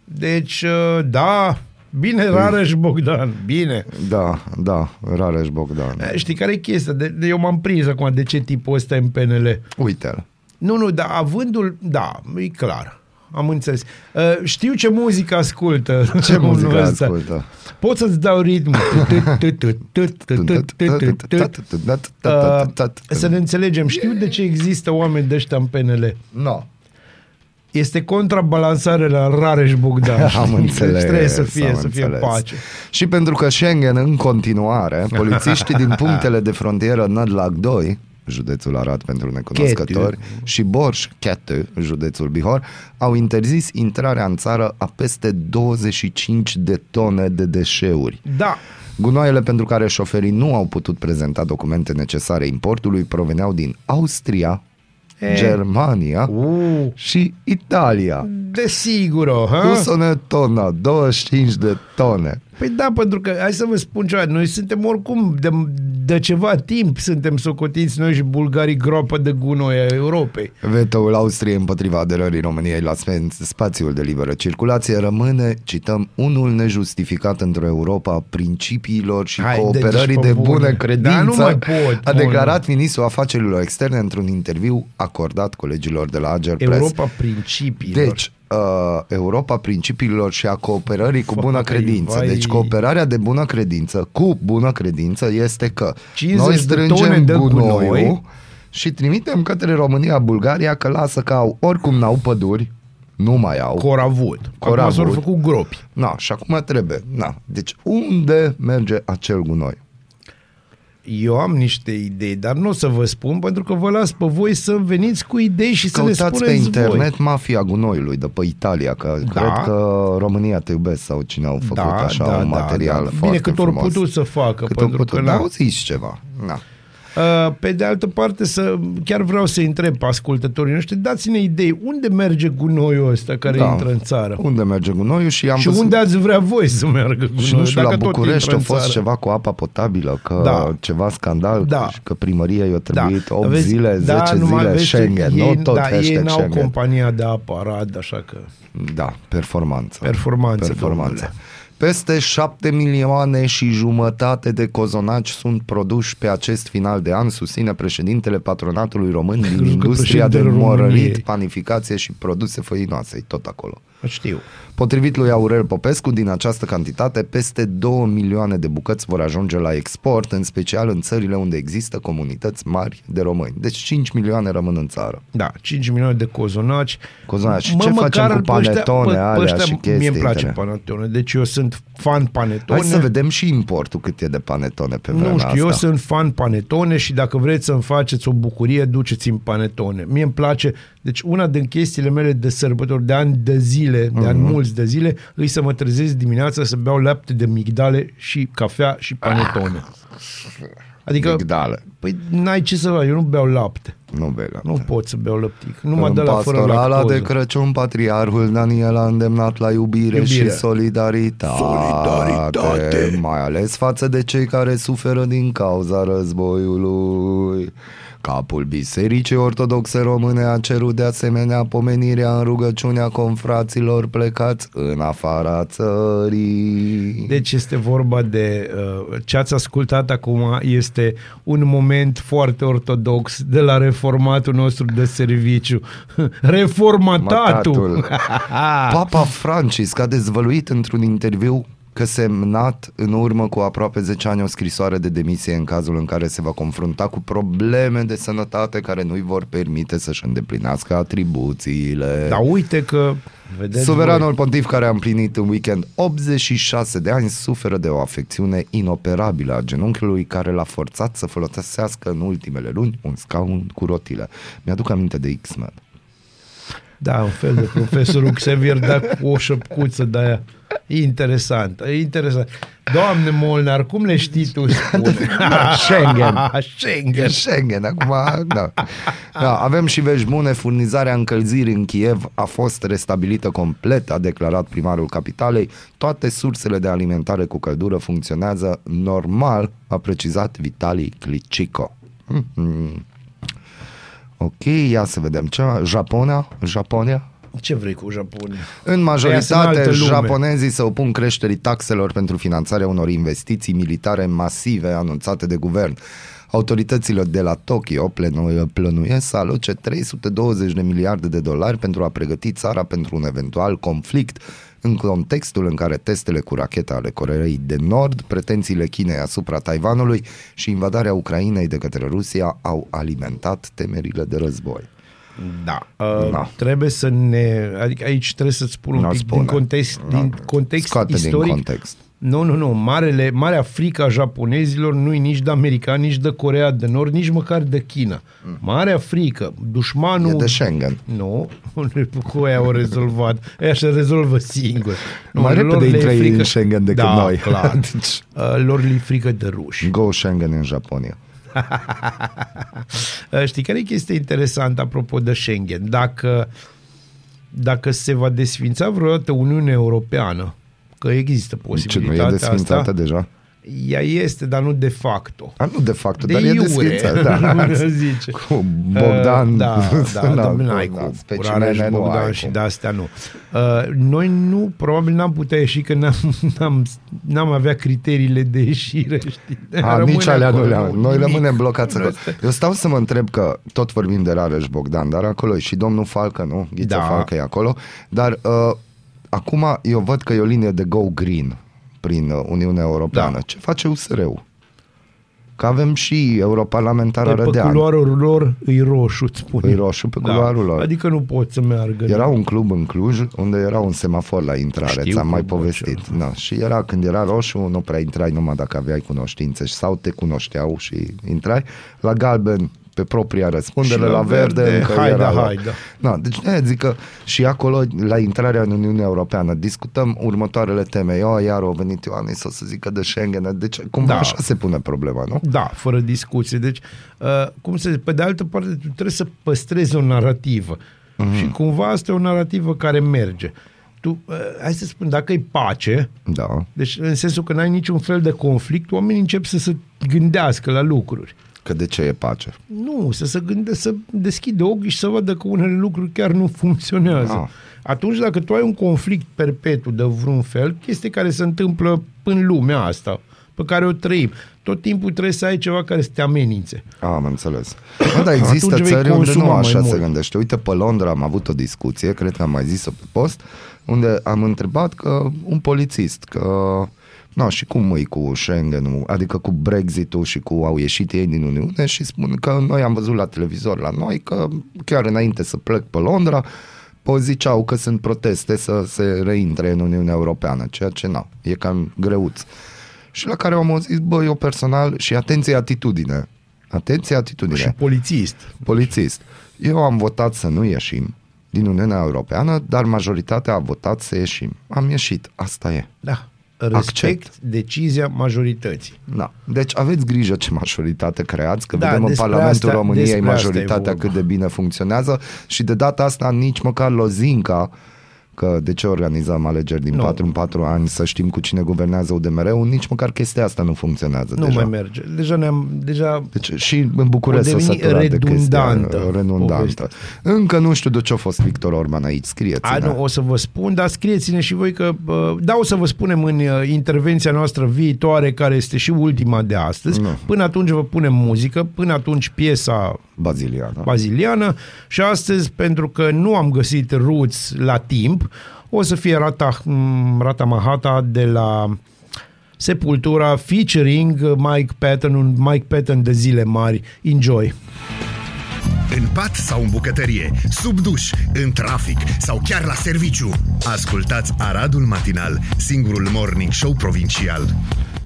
Deci, uh, da, bine, Rareș Bogdan, bine. Da, da, Rareș Bogdan. Eh, Știi care e chestia? De, de, eu m-am prins acum de ce tipul ăsta e în PNL. Uite-l. Nu, nu, dar avândul, da, e clar. Am înțeles. Uh, știu ce muzică ascultă. Ce omul muzică ăsta. ascultă? Pot să-ți dau ritmul. Uh, Să ne înțelegem. Știu de ce există oameni de ăștia în PNL. No. Este contrabalansare la Rareș Bogdan. Am știi? înțeles. Deci trebuie să fie, am să fie înțeles. pace. Și pentru că Schengen în continuare, polițiștii din punctele de frontieră Nădlac 2, județul Arad pentru necunoscători, și Borș, Chetă, județul Bihor, au interzis intrarea în țară a peste 25 de tone de deșeuri. Da. Gunoaiele pentru care șoferii nu au putut prezenta documente necesare importului proveneau din Austria, E. Germania Uh, și Italia. desigur, ha? Cu sonă tona, 25 de tone. Păi da, pentru că, hai să vă spun ceva, noi suntem oricum, de, de ceva timp suntem socotiți noi și bulgarii groapă de gunoi a Europei. Vetoul Austriei împotriva aderării României la spe- spațiul de liberă circulație rămâne, cităm, unul nejustificat într-o Europa a principiilor și Hai, cooperării deci, de pe bune. bună Da, credință, nu mai pot, a mă, declarat ministrul afacerilor externe într-un interviu acordat colegilor de la Ager Press. Europa principiilor. Deci, uh, Europa principiilor și a cooperării cu Vai, bună credință. vai. Deci, cooperarea de bună credință cu bună credință este că 50 noi de strângem tone de gunoiul gunoi. și trimitem către România, Bulgaria, că lasă că au, oricum n-au păduri, nu mai au. Coravut. Acum Coravut. s-au făcut gropi. Na, și acum trebuie. Na. Deci, unde merge acel gunoi? Eu am niște idei, dar nu o să vă spun pentru că vă las pe voi să veniți cu idei și să ne Căutați spuneți pe internet voi. mafia gunoiului de pe Italia, că Da. cred că România te iubesc sau cine au făcut așa un material da. foarte Bine cât ori frumos. putut să facă, Cât pentru putut, că dar na, auziți ceva. Na. Uh, Pe de altă parte, să, chiar vreau să întreb pe ascultătorii noștri, dați-ne idei, unde merge gunoiul ăsta care Da. intră în țară? Unde merge gunoiul și am și văzut... unde ați vrea voi să meargă gunoiul? și nu știu, dacă la tot București intră a în fost țară? ceva cu apa potabilă, că Da. ceva scandal, Da. și că primăria i-a trebuit 8 Vezi, zile, 10 numai zile vezi, Schengen, ei, nu tot da, ei hashtag n-au Schengen. compania de apă Arad, așa că... Da, performanță. Performanță, Performanță. domnule. Peste 7 milioane și jumătate de cozonaci sunt produși pe acest final de an, susține președintele patronatului român din Crezut că industria de președintele morărit, României. panificație și produse făinoase, e tot acolo. Știu. Potrivit lui Aurel Popescu, din această cantitate, peste 2 milioane de bucăți vor ajunge la export, în special în țările unde există comunități mari de români. Deci 5 milioane rămân în țară. Da, 5 milioane de cozonaci. Cozonaci. Și ce facem cu pe ăștia- panetone pe- pe alea ăștia și Mie chestii îmi place interne? panetone, deci eu sunt fan panetone. Hai să vedem și importul cât e de panetone pe vremea Nu știu, eu asta. sunt fan panetone și dacă vreți să-mi faceți o bucurie, duceți-mi panetone. Mie îmi place, deci una din chestiile mele de sărbători, de ani de zile, de Mhm. ani mulți de zile, îi să mă trezesc dimineața să beau lapte de migdale și cafea și panetone. Adică, Migdale. păi n-ai ce să faci, eu nu beau lapte. Nu bei lapte. Nu pot să beau lăptic. Nu mă În dă la fără pastorala lactoză. de Crăciun, patriarhul Daniel a îndemnat la iubire, Iubire. și solidaritate, Solidaritate. mai ales față de cei care suferă din cauza războiului. Capul Bisericii Ortodoxe Române a cerut de asemenea pomenirea în rugăciunea confraților plecați în afara țării. Deci este vorba de uh, ce ați ascultat acum este un moment foarte ortodox de la reformatul nostru de serviciu. Reformatatul! Matatul. Papa Francisc a dezvăluit într-un interviu că semnat în urmă cu aproape 10 ani o scrisoare de demisie în cazul în care se va confrunta cu probleme de sănătate care nu-i vor permite să-și îndeplinească atribuțiile. Dar uite că vedeți Suveranul voi, pontif care a împlinit în weekend 86 de ani suferă de o afecțiune inoperabilă a genunchiului care l-a forțat să folosească în ultimele luni un scaun cu rotile. Mi-aduc aminte de X-Men. Da, un fel de profesorul Xavier, dar cu o șăpcuță de aia. Interesant, e interesant. Doamne Molnar, cum le știi tu? Spune. Schengen. Schengen. E Schengen, acum, da. da. Avem și vești bune, furnizarea încălzirii în Kiev a fost restabilită complet, a declarat primarul capitalei. Toate sursele de alimentare cu căldură funcționează normal, a precizat Vitali Klitschko. Mm-hmm. Ok, ia să vedem ce. Japonia? Japonia? Ce vrei cu Japonia? În Aia sunt majoritate, altă lume. japonezii se opun creșterii taxelor pentru finanțarea unor investiții militare masive anunțate de guvern. Autoritățile de la Tokyo plănu- plănuiesc să aloce 320 de miliarde de dolari pentru a pregăti țara pentru un eventual conflict în contextul în care testele cu racheta ale Coreei de Nord, pretențiile Chinei asupra Taiwanului și invadarea Ucrainei de către Rusia au alimentat temerile de război. Da. Uh, Da. Trebuie să ne... Adică aici trebuie să-ți spun un Nu pic spune. din context, din context Scoate din istoric. context. Nu, nu, nu. Marele, marea frică a japonezilor nu e nici de americani, nici de Corea de Nord, nici măcar de China. Marea frică, dușmanul... Mm. E de Schengen. Nu, cu aia au rezolvat. Aia se rezolvă singur. Nu, Mai lor repede le e intră ei frică- în Schengen decât da, noi. clar. Deci- Uh, lor le e frică de ruși. Go Schengen în Japonia. Uh, Știi care e chestia interesantă apropo de Schengen? Dacă, dacă se va desfința vreodată Uniunea Europeană, că există Ce nu posibilitatea e desfințată asta, deja? ea este, dar nu de facto. A, nu de fapt, De dar e iure, desfințată. Da. zice. Cu Bogdan. Uh, da, da, Na, da, cu- n-ai na, cum. specimene Rareș nu Bogdan ai și cum. de astea nu. Uh, noi nu, probabil n-am putea ieși că n-am, n-am, n-am avea criteriile de ieșire, știi? A, Rămâne nici alea nu acolo, le-am. Noi nimic. rămânem blocați acolo. Asta- Eu stau să mă întreb că tot vorbim de Rareș Bogdan, dar acolo e și domnul Falcă, nu? Ghiță Da. Falcă e acolo. Dar uh, acum eu văd că e o linie de Go Green prin uh, Uniunea Europeană. Da. Ce face USR-ul? Că avem și europarlamentara De pe Rădean. culoarul lor îi roșu, îți spune. E roșu pe culoarul lor. Adică nu pot să meargă. Era un club în Cluj unde era un semafor la intrare, Știu ți-am mai clubul povestit. Da, și era când era roșu, nu prea intrai numai dacă aveai cunoștințe și sau te cunoșteau și intrai. La galben pe propria răspundere, Și la la verde, verde, încă haida, era loc. haida. Da, deci ne zic că și acolo, la intrarea în Uniunea Europeană, discutăm următoarele teme. Eu, iar au venit Ioanis să se zică de Schengen, deci cumva Da. așa se pune problema, nu? Da, fără discuție. Deci, uh, cum să zic, pe de altă parte, tu trebuie să păstrezi o narrativă. Mhm. Mm. Și cumva asta e o narrativă care merge. Tu, uh, hai să spun, dacă e pace, Da. deci în sensul că n-ai niciun fel de conflict, oamenii încep să se gândească la lucruri. Că de ce e pace? Nu, să se gânde, să deschide ochii și să vadă că unele lucruri chiar nu funcționează. Ah. Atunci, dacă tu ai un conflict perpetu de vreun fel, chestii care se întâmplă în lumea asta, pe care o trăim, tot timpul trebuie să ai ceva care să te amenințe. Am înțeles. Bă, dar există Atunci vei țări unde consuma nu mai așa se mult. gândește. Uite, pe Londra am avut o discuție, cred că am mai zis-o pe post, unde am întrebat că un polițist, că No, și cum e cu Schengen, adică cu Brexit-ul și cu au ieșit ei din Uniune și spun că noi am văzut la televizor la noi că chiar înainte să plec pe Londra, po ziceau că sunt proteste să se reintre în Uniunea Europeană, ceea ce nu, e cam greuț. Și la care am zis, bă, eu personal, și atenție atitudine, atenție atitudine Și polițist. polițist. Eu am votat să nu ieșim din Uniunea Europeană, dar majoritatea a votat să ieșim. Am ieșit, asta e. Da. Respect Accept. decizia majorității. Da. Deci aveți grijă ce majoritate creați, că Da, vedem în despre Parlamentul asta- României despre asta e majoritatea vorba. cât de bine funcționează și de data asta nici măcar lozinca că de ce organizăm alegeri din Nu. 4 în 4 ani să știm cu cine guvernează UDMR-ul, nici măcar chestia asta nu funcționează Nu deja. mai merge. Deja ne-am... Deja Deci și în București O s-a deveni săturat de chestia redundantă redundantă. povestea. Încă nu știu de ce a fost Victor Orban aici, scrieți A, nu, o să vă spun, dar scrieți-ne și voi că, bă, da, o să vă spunem în uh, intervenția noastră viitoare, care este și ultima de astăzi. Nu. Până atunci vă punem muzică, până atunci piesa Baziliana. baziliană și astăzi, pentru că nu am găsit Roots la timp, o să fie Rata, m, Rata Mahata de la Sepultura featuring Mike Patton, un Mike Patton de zile mari. Enjoy! În pat sau în bucătărie, sub duș, în trafic sau chiar la serviciu. Ascultați Aradul Matinal, singurul morning show provincial.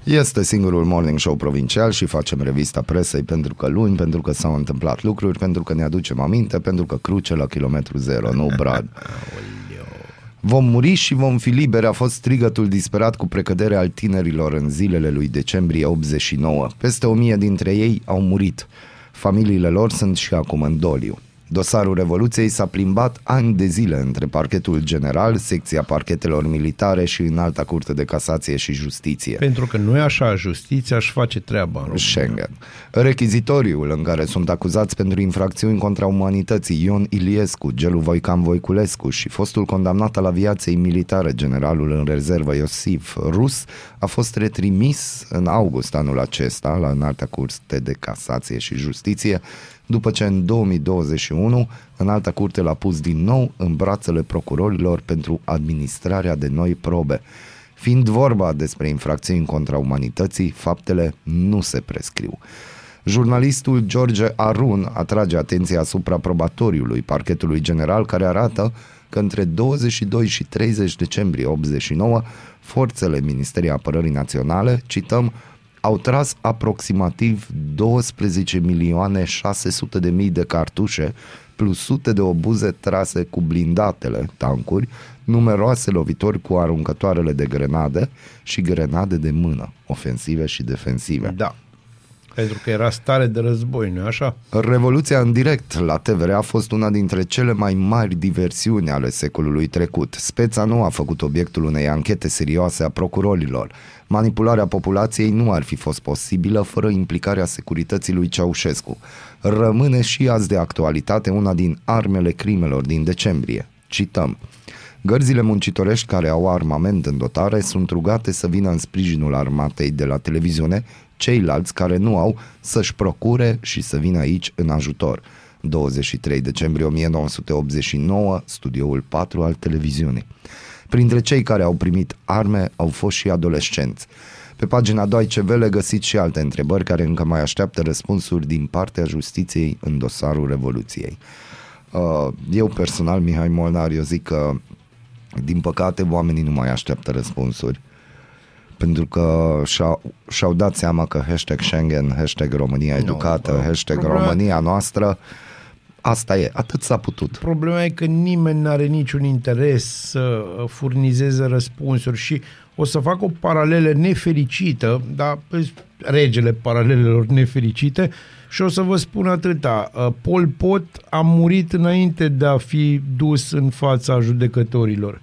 Este singurul morning show provincial și facem revista presei pentru că luni, pentru că s-au întâmplat lucruri, pentru că ne aducem aminte, pentru că cruce la kilometru zero, nu Brad. Vom muri și vom fi liberi a fost strigătul disperat cu precădere al tinerilor în zilele lui decembrie 89. Peste o mie dintre ei au murit. Familiile lor sunt și acum în doliu. Dosarul Revoluției s-a plimbat ani de zile între parchetul general, secția parchetelor militare și în alta curte de casație și justiție. Pentru că nu e așa, justiția își face treaba în România. Schengen. Rechizitoriul în care sunt acuzați pentru infracțiuni contra umanității Ion Iliescu, Gelu Voican Voiculescu și fostul condamnat al aviației militare, generalul în rezervă Iosif Rus, a fost retrimis în august anul acesta la înalta curte de casație și justiție, după ce în 2021 înalta curte l-a pus din nou în brațele procurorilor pentru administrarea de noi probe. Fiind vorba despre infracțiuni contra umanității, faptele nu se prescriu. Jurnalistul George Arun atrage atenția asupra probatoriului parchetului general care arată că între 22 și 30 decembrie 89 forțele Ministerii Apărării Naționale, cităm, au tras aproximativ 12 milioane 600 de mii de cartușe plus sute de obuze trase cu blindatele, tancuri, numeroase lovituri cu aruncătoarele de grenade și grenade de mână, ofensive și defensive. Da. Pentru că era stare de război, nu așa? Revoluția în direct la TVR a fost una dintre cele mai mari diversiuni ale secolului trecut. Speța nu a făcut obiectul unei anchete serioase a procurorilor. Manipularea populației nu ar fi fost posibilă fără implicarea securității lui Ceaușescu. Rămâne și azi de actualitate una din armele crimelor din decembrie. Cităm. Gărzile muncitorești care au armament în dotare sunt rugate să vină în sprijinul armatei de la televiziune, ceilalți care nu au să-și procure și să vină aici în ajutor. 23 decembrie 1989, studioul 4 al televiziunii. Printre cei care au primit arme au fost și adolescenți. Pe pagina Deutsche Welle găsiți și alte întrebări care încă mai așteaptă răspunsuri din partea justiției în dosarul Revoluției. Uh, Eu personal, Mihai Molnar, eu zic că din păcate oamenii nu mai așteaptă răspunsuri pentru că și-au, și-au dat seama că hashtag Schengen, hashtag România educată, bă, hashtag problema- România noastră, asta e, atât s-a putut. Problema e că nimeni nu are niciun interes să furnizeze răspunsuri și o să fac o paralelă nefericită, dar pe regele paralelelor nefericite și o să vă spun atâta. Uh, Pol Pot a murit înainte de a fi dus în fața judecătorilor.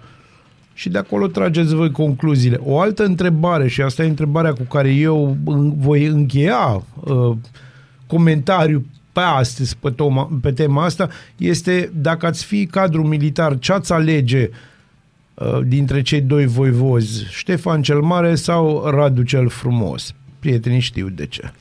Și de acolo trageți voi concluziile. O altă întrebare, și asta e întrebarea cu care eu în- voi încheia uh, comentariu pe astăzi pe, toma, pe tema asta, este dacă ați fi cadru militar, ce ați alege uh, dintre cei doi voivozi, Ștefan cel Mare sau Radu cel Frumos? Prietenii știu de ce.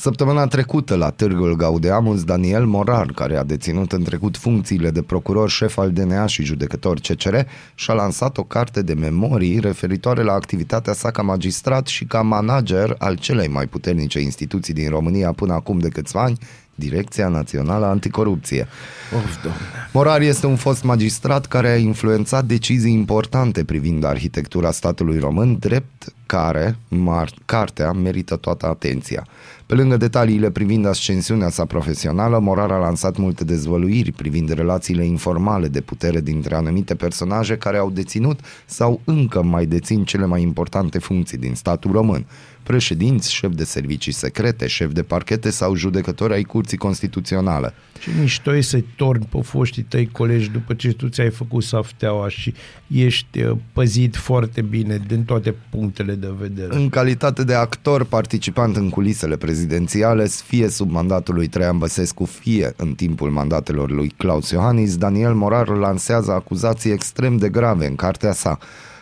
Săptămâna trecută la Târgul Gaudeamus, Daniel Morar, care a deținut în trecut funcțiile de procuror șef al DNA și judecător CCR, și-a lansat o carte de memorii referitoare la activitatea sa ca magistrat și ca manager al celei mai puternice instituții din România până acum de câțiva ani, Direcția Națională Anticorupție. Of, doamne. Morar este un fost magistrat care a influențat decizii importante privind arhitectura statului român, drept care mar- cartea merită toată atenția. Pe lângă detaliile privind ascensiunea sa profesională, Morar a lansat multe dezvăluiri privind relațiile informale de putere dintre anumite personaje care au deținut sau încă mai dețin cele mai importante funcții din statul român. Președinți, șef de servicii secrete, șef de parchete sau judecători ai Curții Constituționale. Ce mișto e să-i torni pe foștii tăi colegi după ce tu ți-ai făcut safteaua și ești uh, păzit foarte bine din toate punctele de vedere. În calitate de actor participant în culisele prezidențiale, fie sub mandatul lui Traian Băsescu, fie în timpul mandatelor lui Claus Iohannis, Daniel Morar lansează acuzații extrem de grave în cartea sa.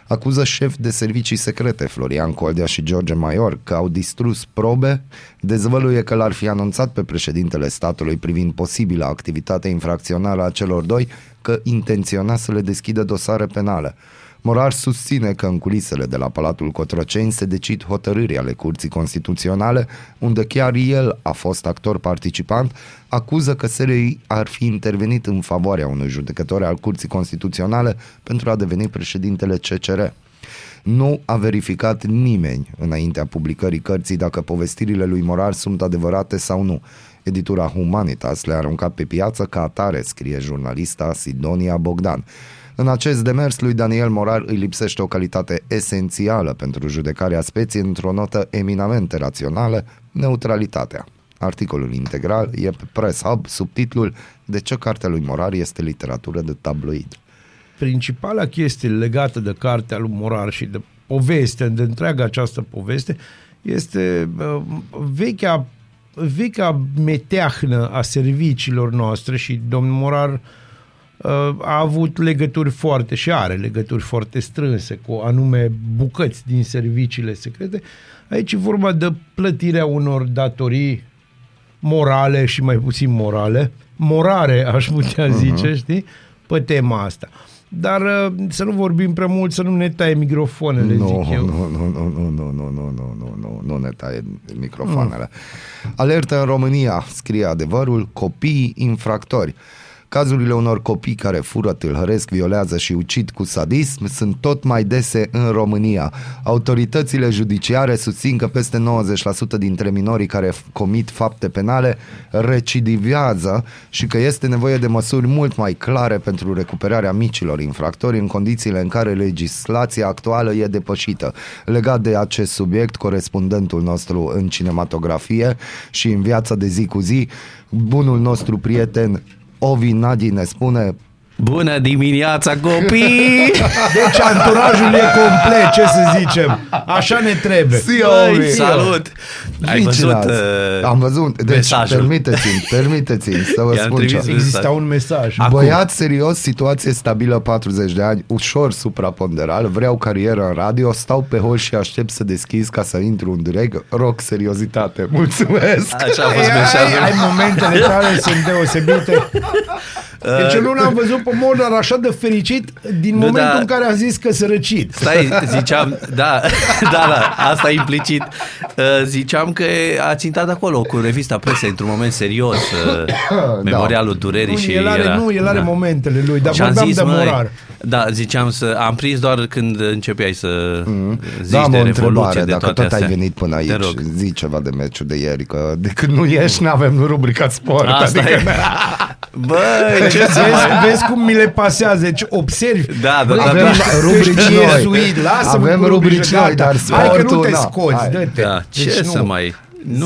Acuză șef de servicii secrete Florian Coldea și George Maior că au distrus probe, dezvăluie că l-ar fi anunțat pe președintele statului privind posibila activitate infracțională a celor doi că intenționa să le deschidă dosare penale. Morar susține că în culisele de la Palatul Cotroceni se decid hotărâri ale Curții Constituționale, unde chiar el a fost actor participant, acuză că SRI ar fi intervenit în favoarea unui judecător al Curții Constituționale pentru a deveni președintele CCR. Nu a verificat nimeni înaintea publicării cărții dacă povestirile lui Morar sunt adevărate sau nu. Editura Humanitas le-a aruncat pe piață ca atare, scrie jurnalista Sidonia Bogdan. În acest demers lui Daniel Morar îi lipsește o calitate esențială pentru judecarea speției într-o notă eminamente rațională, neutralitatea. Articolul integral e pe Press Hub, subtitlul De ce cartea lui Morar este literatură de tabloid? Principala chestie legată de cartea lui Morar și de poveste, de întreaga această poveste, este uh, vechea, vechea meteahnă a serviciilor noastre și domnul Morar uh, a avut legături foarte și are legături foarte strânse cu anume bucăți din serviciile secrete. Aici e vorba de plătirea unor datorii morale și mai puțin morale, morare aș putea zice, uh-huh. știi, pe tema asta. Dar uh, să nu vorbim prea mult, să nu ne taie microfoanele, nu, zic eu. Nu, nu, nu, nu, nu, nu, nu, nu, nu, nu, nu ne taie microfoanele. Mm. Alertă în România, scrie adevărul, copiii infractori. Cazurile unor copii care fură, tâlhăresc, violează și ucid cu sadism sunt tot mai dese în România. Autoritățile judiciare susțin că peste 90% dintre minorii care comit fapte penale recidivează și că este nevoie de măsuri mult mai clare pentru recuperarea micilor infractori în condițiile în care legislația actuală e depășită. Legat de acest subiect, corespondentul nostru în cinematografie și în viața de zi cu zi, bunul nostru prieten ovi nadine spune Bună dimineața, copii! Deci anturajul e complet, ce să zicem. Așa ne trebuie. Si, Băi, Ovi. salut! Ai văzut Vigilați. uh, Am văzut. Deci, mesajul? permiteți-mi, permiteți-mi să vă I-am spun trimis ce. Exista un mesaj. Acum. Băiat serios, situație stabilă 40 de ani, ușor supraponderal, vreau carieră în radio, stau pe hol și aștept să deschizi ca să intru în direct, rog seriozitate. Mulțumesc! Așa a Ai, fost ai, mesajul. ai momentele tale sunt deosebite. Deci eu nu l-am văzut pe Modar așa de fericit din Nu, momentul da. în care a zis că se răcit. Stai, ziceam, da, da, da, asta implicit. Uh, Ziceam că ați intrat acolo cu revista presei într-un moment serios, uh, memorialul durerii Nu, și el are, era, nu, el are da. momentele lui, dar Și am vorbeam zis, de măi, Morar. Da, ziceam să... Am prins doar când începeai să zici Da, am de o revoluție, întrebare, de dacă toate tot ai astea. venit până Te aici, rog. zi ceva de meciul de ieri, că de când nu ieși, nu avem rubrica sport. Asta adică, e. Băi, ce să Vezi, vezi cum mi le pasează, deci observi. Da, da, Băi, da, tu da. ești- tu Rubrici ești noi. iezuit, lasă-mă Avem cu rubrici rubricile, noi, gata. dar Hai că nu sportul, te na. scoți, Hai. dă-te. Da, ce Deci să nu. mai...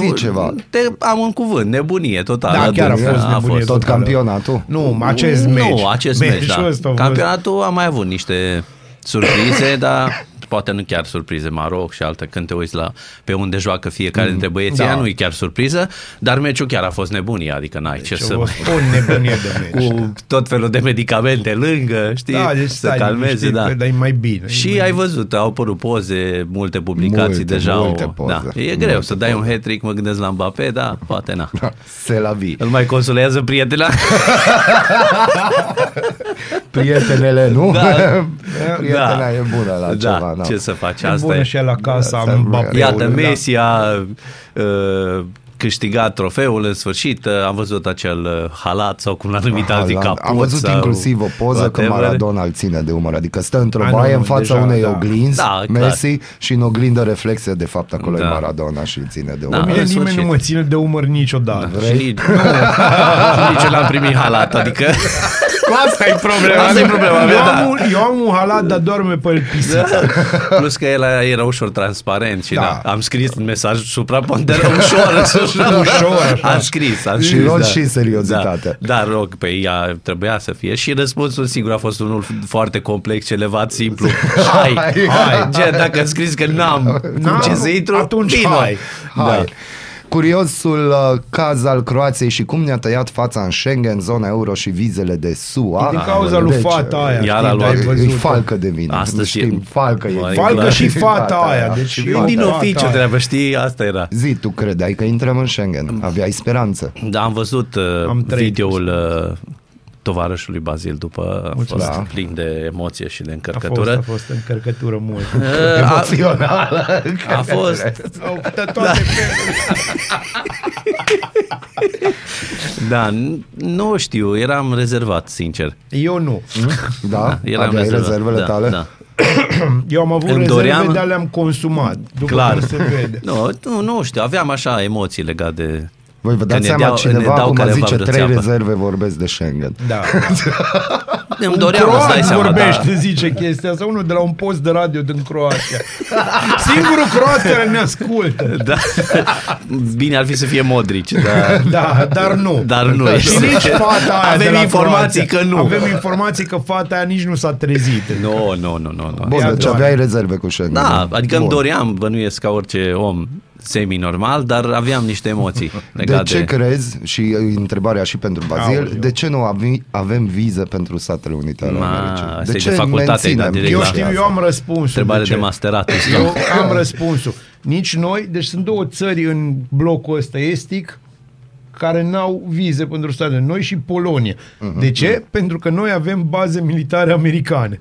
Zi ceva. Te am în cuvânt, nebunie totală. Da, chiar a Da, fost nebunie Tot totală. campionatul. Nu, acest meci. Nu, acest meci, Meciul da. ăsta a fost- Campionatul a mai avut niște surprize, dar poate nu chiar surprize, Maroc și alte, când te uiți la pe unde joacă fiecare dintre băieții, da. da. nu e chiar surpriză, dar meciul chiar a fost nebunie, adică n-ai ce Ce să vă mai... spun nebunie de meci. Cu tot felul de medicamente lângă, știi, Da, deci să stai calmeze, liniștit, da. că- dar e mai bine. e Și mai ai bine. văzut, au apărut poze, multe publicații Multe, deja. multe au, poze. Da. E Multe greu să dai un poze. hat-trick, mă gândesc la Mbappé, da, poate na. Se la vie. Îl mai consolează prietena? Prietenele, nu? Da. Prietena Da. e bună la da, ceva. Da. ce să faci, E asta bună e. și ea la casa Asta- am Mbappé. Iată, da. Messi a uh, câștigat trofeul în sfârșit, uh, am văzut acel uh, halat sau cum l-a numit alții Haaland. caput Am văzut sau inclusiv o poză că whatever. Maradona îl ține de umăr, adică stă într-o A, baie nu, în fața deja, unei da. oglinzi, Da, clar. Messi, și în oglindă reflexe, de fapt acolo e Da. Maradona și îl ține de Da. umăr. Mine în nimeni sfârșit. nu mă ține de umăr niciodată. Și nici, nu, nici eu n-am primit halat, adică Cu asta e problema. Asta e problema mea, eu, da. am un, eu am un halat, dar doarme pe pisică. Plus că el era ușor transparent și Da. da. am scris în mesaj supraponderat ușor. Ușor, așa. Am scris, am Și scris, rog da. și seriozitatea. Da, da, rog, pe ea trebuia să fie și răspunsul singur a fost unul foarte complex, elevat, simplu. Hai, Hai. hai, gen, dacă îmi scris că n-am cum N-am, ce să intru, atunci vino. hai. Hai. Da. Curiosul uh, caz al Croației și cum ne-a tăiat fața în Schengen, zona euro și vizele de SUA. E din cauza lui Deci, fata aia. iar știi, a luat- ai E văzut-o. falcă de vină. Astăzi Știm, e- falcă e. Băi, Falcă clar. și fata aia. Deci Și e E din fata oficiu, aia. treabă, știi? Asta era. Zi, tu credeai că intrăm în Schengen? Aveai speranță. Da, am văzut uh, Am trăit videoul uh, tovarășului Bazil după a fost Da. plin de emoție și de A fost, încărcătură. a fost încărcătură mult. Uh, a, Emoțională. a fost Au de toate felurile. Da, n- nu știu, eram rezervat, sincer. Eu nu. Da? Eram Aveai rezervat. rezervele da, tale? Da. Eu am avut Îmi rezerve, doream- dar le-am consumat. După Clar. cum se vede. Nu, nu, nu știu, aveam așa emoții legate de... Voi vă că dați ne seama, deau- ne cineva dau acum careva zice vreo trei țeapă. rezerve vorbesc de Schengen. Da. Îmi Un doream, îți dai croat seama, vorbește, da. zice chestia asta, unul de la un post de radio din Croația. Singurul croat care ne ascultă. da. Bine ar fi să fie Modric, da. Da, dar nu. Dar nu Și este. nici fata aia Avem de la informații Croația. că nu. Avem informații că fata aia nici nu s-a trezit. Nu, nu, nu, nu. nu. Bun, Ia deci doar. aveai rezerve cu Schengen. Da, adică îmi Bun. doream, bănuiesc ca orice om semi-normal, dar aveam niște emoții De legate ce crezi, și e întrebarea și pentru Bazil, Aoleu. de ce nu avem, avem vize pentru Statele Unite ale Ma, Americii? asta e de facultate, da, direct Eu la- știu, eu am răspunsul. Întrebare de ce. masterat. Eu am răspunsul. Nici noi, deci sunt două țări în blocul ăsta estic care n-au vize pentru state. Noi și Polonia. De ce? Pentru că noi avem baze militare americane.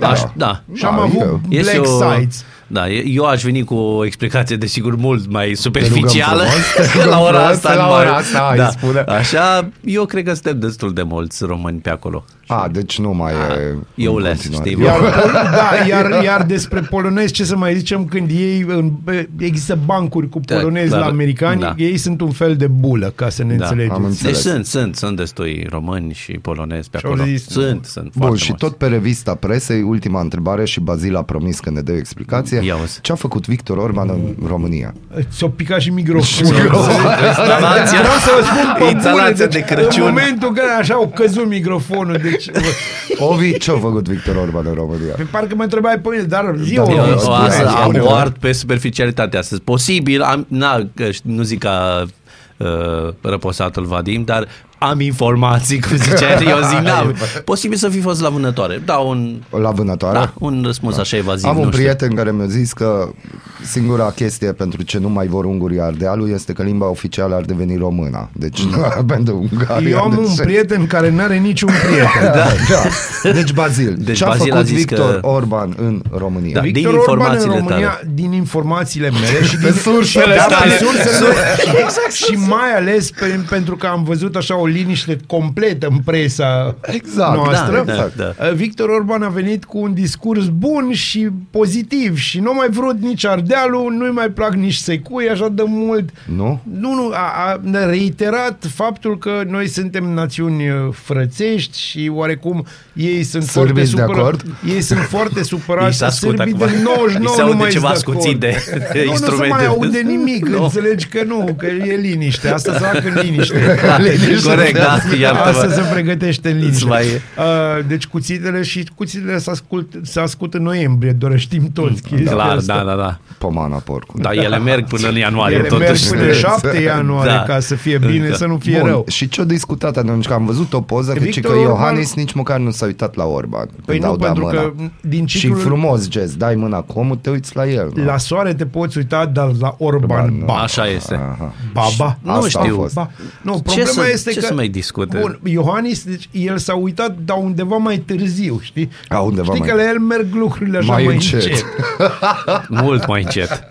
Aș, da. Și am Da, avut eu- Este black o- sites. Da, e- eu aș veni cu o explicație, desigur, mult mai superficială frumos, te rugăm la ora frumos, asta. la în ora mai- asta, hai, da. spune. Așa, eu cred că suntem destul de mulți români pe acolo. A, deci nu mai e... eu în les, continuare. știi, Iar, da, iar, iar despre polonezi, ce să mai zicem, când ei, în, există bancuri cu Da, polonezi clar. la americani, Da. ei sunt un fel de bulă, ca să ne Da, înțelegeți. am Deci înțeles. sunt, sunt, sunt destui români și polonezi pe Și-au acolo. zis- sunt, sunt Bun, foarte și mulți. tot pe revista presei, ultima întrebare și Bazil a promis că ne dă o explicație. Ia uzi. Ce a făcut Victor Orban în România? Ți-o picat și microfonul. Instalația, Vreau să vă spun pe bune, instalația deci, de Crăciun. În momentul în care așa au căzut microfonul, deci... Ovi, ce a făcut Victor Orban în România? Pe parcă mă întrebai pe mine, dar zi Da, o, Eu, Spune, o, asta, am spune, o da. art pe superficialitate astăzi. Posibil, am, na, că ș- nu zic ca uh, răposatul Vadim, dar am informații, cum zicea el, eu zic, n-am. Posibil să fi fost la vânătoare. Da, un, La vânătoare? da, un răspuns așa evaziv, Am un nu știu. prieten care mi-a zis că singura chestie pentru ce nu mai vor ungurii Ardealul este că limba oficială ar deveni româna. Deci pentru Ungaria. Eu am deci... un prieten care n-are niciun prieten. Da, da. Deci Bazil, Deci ce a Bazil a făcut zis Victor că- Orban în România? Da. Victor din Orban în informațiile România, tale. din informațiile mele și din sursele da, tale. pe sursele exact, și mai ales pe, pentru că am văzut așa o liniște completă în presa Exact, noastră. da, da, da. Uh, Victor Orban a venit cu un discurs bun și pozitiv și nu mai vrut nici Ardealul, nu-i mai plac nici Secui așa de mult. Nu? Nu, nu, a, a reiterat faptul că noi suntem națiuni uh, frățești și oarecum ei sunt Sârbii foarte de supărați. acord? Ei sunt foarte Îi supărați. se ascultă Sârbii acum. de 99 Îi se nu aude mai ceva sunt de scuțit de- acord. de nu, Nu instrumente. se mai aude nimic, Nu. înțelegi că nu, că e liniște. Asta se fac în liniște. Corect, da, iartă-mă. Asta se pregătește în liniște. Îți mai- Uh, deci cuțitele și cuțitele se, ascult, se ascult în noiembrie, doar știm toți chestia Clar, asta. da, da, da. Pomana porcului. Da, ele merg până în ianuarie, Ele totuși. merg până 7 ianuarie Da. ca să fie bine, Da. să nu fie Bun, rău. și ce-a discutat atunci? Că am văzut o poză că, ci Victor că Orban- Iohannis nici măcar nu s-a uitat la Orban. Păi când nu, au dat pentru mâna. că din Și ciclul... frumos gest, dai mâna cu omul, te uiți la el. nu? La soare te poți uita, dar la Orban, Orban, ba. Așa este. Aha. Baba. Nu Asta a știu. fost. Ba. Nu, Ce problema să- este ce că... să mai discute? Bun, Iohannis, deci el s-a uitat, dar undeva mai târziu, știi? A, undeva știi mai- că la el merg lucrurile așa Mai mai, încet. încet. Mult mai încet.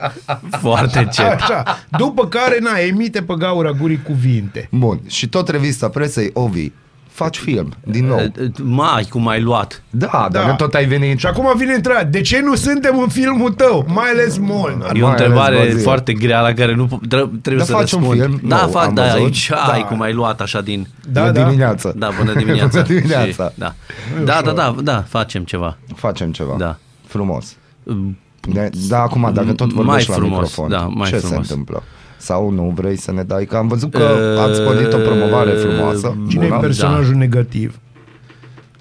Foarte încet. Așa. După care, na, emite pe gaura gurii cuvinte. Bun, și tot revista presei, Ovi, faci film, din nou. Uh, Mai, cum ai luat. Da, Da. dar tot ai venit. Și acum vine întrebarea, de ce nu suntem în filmul tău? Mai ales Molnar. E o Mai întrebare ales Bazil. foarte grea la care nu po- tre- trebuie Dar să faci un răspund. film da, nou, fac, am da, văzut. aici, Da. ai cum ai luat așa din... Da, Bună da. dimineața. Da, bună dimineața. Bună dimineața. Și, da. Da, da, da, da, facem ceva. Facem ceva. Da. Frumos. De, da, acum, dacă tot Mai vorbești la frumos, microfon, da, mai ce frumos. se întâmplă? Sau nu vrei să ne dai? Că am văzut că ați pornit o promovare frumoasă. Cine bună. e personajul negativ?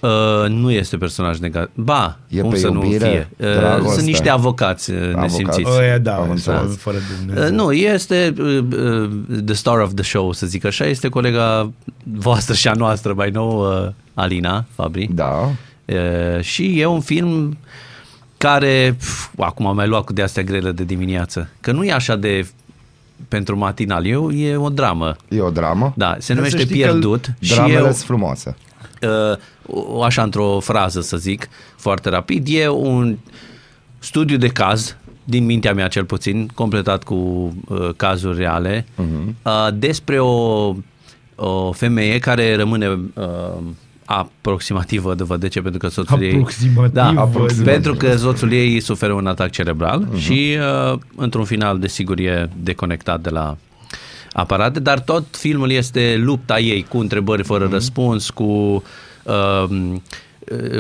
Uh, nu este personaj negativ. Ba, E cum pe să nu iubire, fie? Uh, dragoste. sunt niște avocați uh, nesimțiți. Ăia da, Am sau înțeles. fără Uh, Dumnezeu. nu, este uh, uh, the star of the show, să zic așa, este colega voastră și a noastră mai nou, uh, Alina Fabri. Da. Uh, și e un film care, pf, acum am mai luat cu de astea grele de dimineață, că nu e așa de pentru matinal, e, o- e o dramă. E o dramă. Da, se Dar numește să știi că Pierdut și Dramele e, sunt frumoase. uh, o- așa într-o frază să zic, foarte rapid, e un studiu de caz, din mintea mea cel puțin, completat cu uh, cazuri reale, uh-huh. uh, despre o, o femeie care rămâne uh, aproximativ, văd, văd de ce, pentru că soțul ei... Aproximativ, Da, văd. pentru că soțul ei suferă un atac cerebral uh-huh. și uh, într-un final, desigur, e deconectat de la aparate, dar tot filmul este lupta ei cu întrebări fără uh-huh. răspuns, cu uh, uh,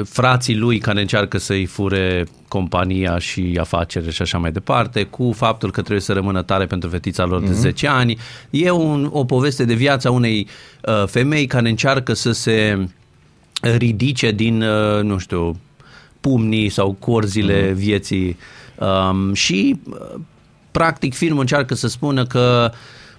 frații lui care încearcă să-i fure compania și afaceri și așa mai departe, cu faptul că trebuie să rămână tare pentru fetița lor de 10 ani. E un, o poveste de viață a unei uh, femei care încearcă să se ridice din, uh, nu știu, pumnii sau corzile mm. vieții um, și uh, practic filmul încearcă să spună că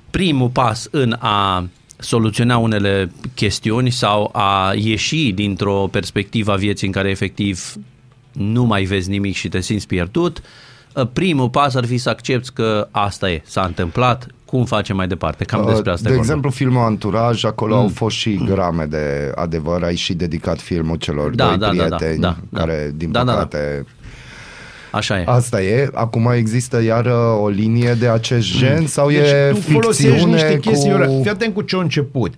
primul pas în a soluționa unele chestiuni sau a ieși dintr-o perspectivă a vieții în care efectiv nu mai vezi nimic și te simți pierdut, uh, primul pas ar fi să accepti că asta e, s-a întâmplat, cum facem mai departe. Cam despre asta Uh, de e vorba. exemplu, filmul Anturaj, acolo mm. au fost și grame de adevăr. Ai și dedicat filmul celor Da, doi da, da, da, prieteni da, da. care, din Da, da, da. păcate... Așa e. Asta e. Acum există iară o linie de acest gen sau Deci e tu folosești ficțiune niște chestii, cu... cu... fii atent cu ce a început.